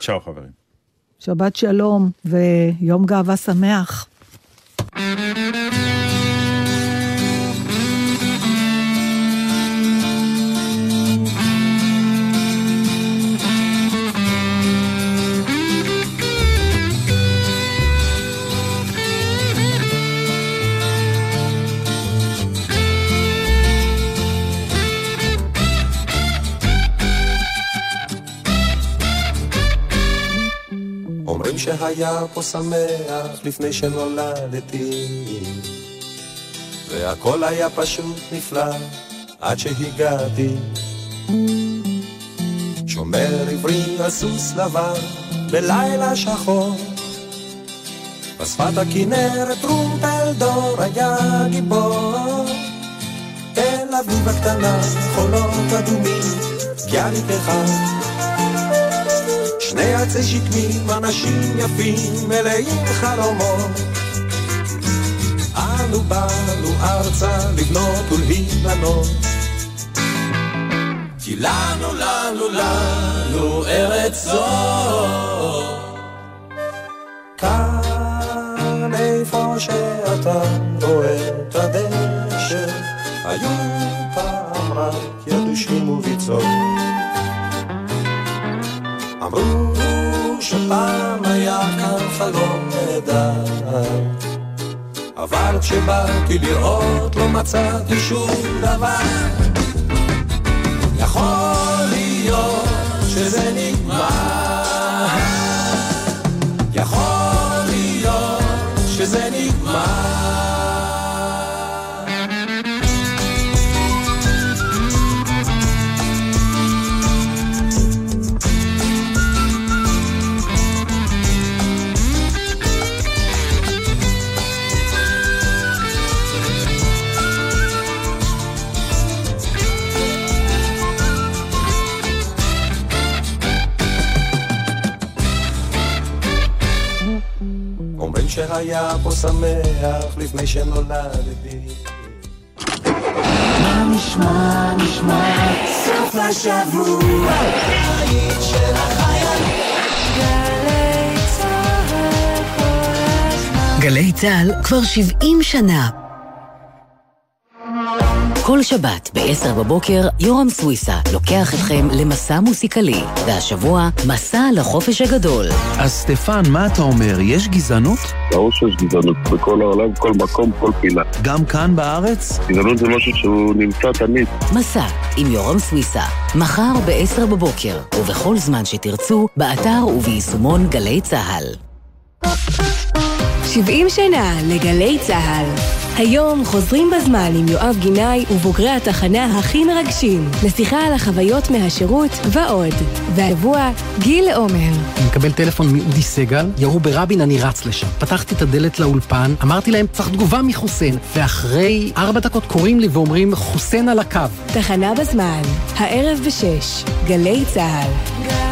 A: צ'או חברים.
B: שבת שלום ויום גאווה שמח.
C: שהיה פה שמח לפני שנולדתי. והכל היה פשוט נפלא עד שהגעתי. שומר עברי על סוס לבן בלילה שחור. בשפת הכנרת טרומפלדור היה גיבור. תל אביב הקטנה, חולות אדומים, ביאליק אחד שני עצי שקמים, אנשים יפים, מלאים חלומות. אנו באנו ארצה לבנות ולהיבנות כי לנו, לנו, לנו ארץ זו. כאן איפה שאתה רואה את הדשא היו פעם רק יתושים וביצות אמרו שפעם היה כאן חלום נהדר אבל כשבאתי לראות לא מצאתי שום דבר. יכול להיות שזה נגמר שהיה פה שמח לפני שנולדתי מה נשמע, נשמע, סוף השבוע, העיר של החיילים.
G: גלי צה"ל כבר 70 שנה. כל שבת ב-10 בבוקר, יורם סוויסה לוקח אתכם למסע מוסיקלי, והשבוע, מסע לחופש הגדול.
H: אז סטפן, מה אתה אומר? יש גזענות?
I: ברור שיש גזענות בכל העולם, כל מקום, כל פינה.
H: גם כאן בארץ?
I: גזענות זה משהו שהוא נמצא תמיד.
G: מסע עם יורם סוויסה, מחר ב-10 בבוקר, ובכל זמן שתרצו, באתר וביישומון גלי צה"ל.
J: 70 שנה לגלי צה"ל. היום חוזרים בזמן עם יואב גינאי ובוגרי התחנה הכי מרגשים, לשיחה על החוויות מהשירות ועוד. והשבוע, גיל עומר.
K: אני מקבל טלפון מאודי סגל, ירו ברבין, אני רץ לשם. פתחתי את הדלת לאולפן, אמרתי להם, צריך תגובה מחוסיין. ואחרי ארבע דקות קוראים לי ואומרים, חוסיין על הקו.
J: תחנה בזמן, הערב בשש, גלי צה"ל.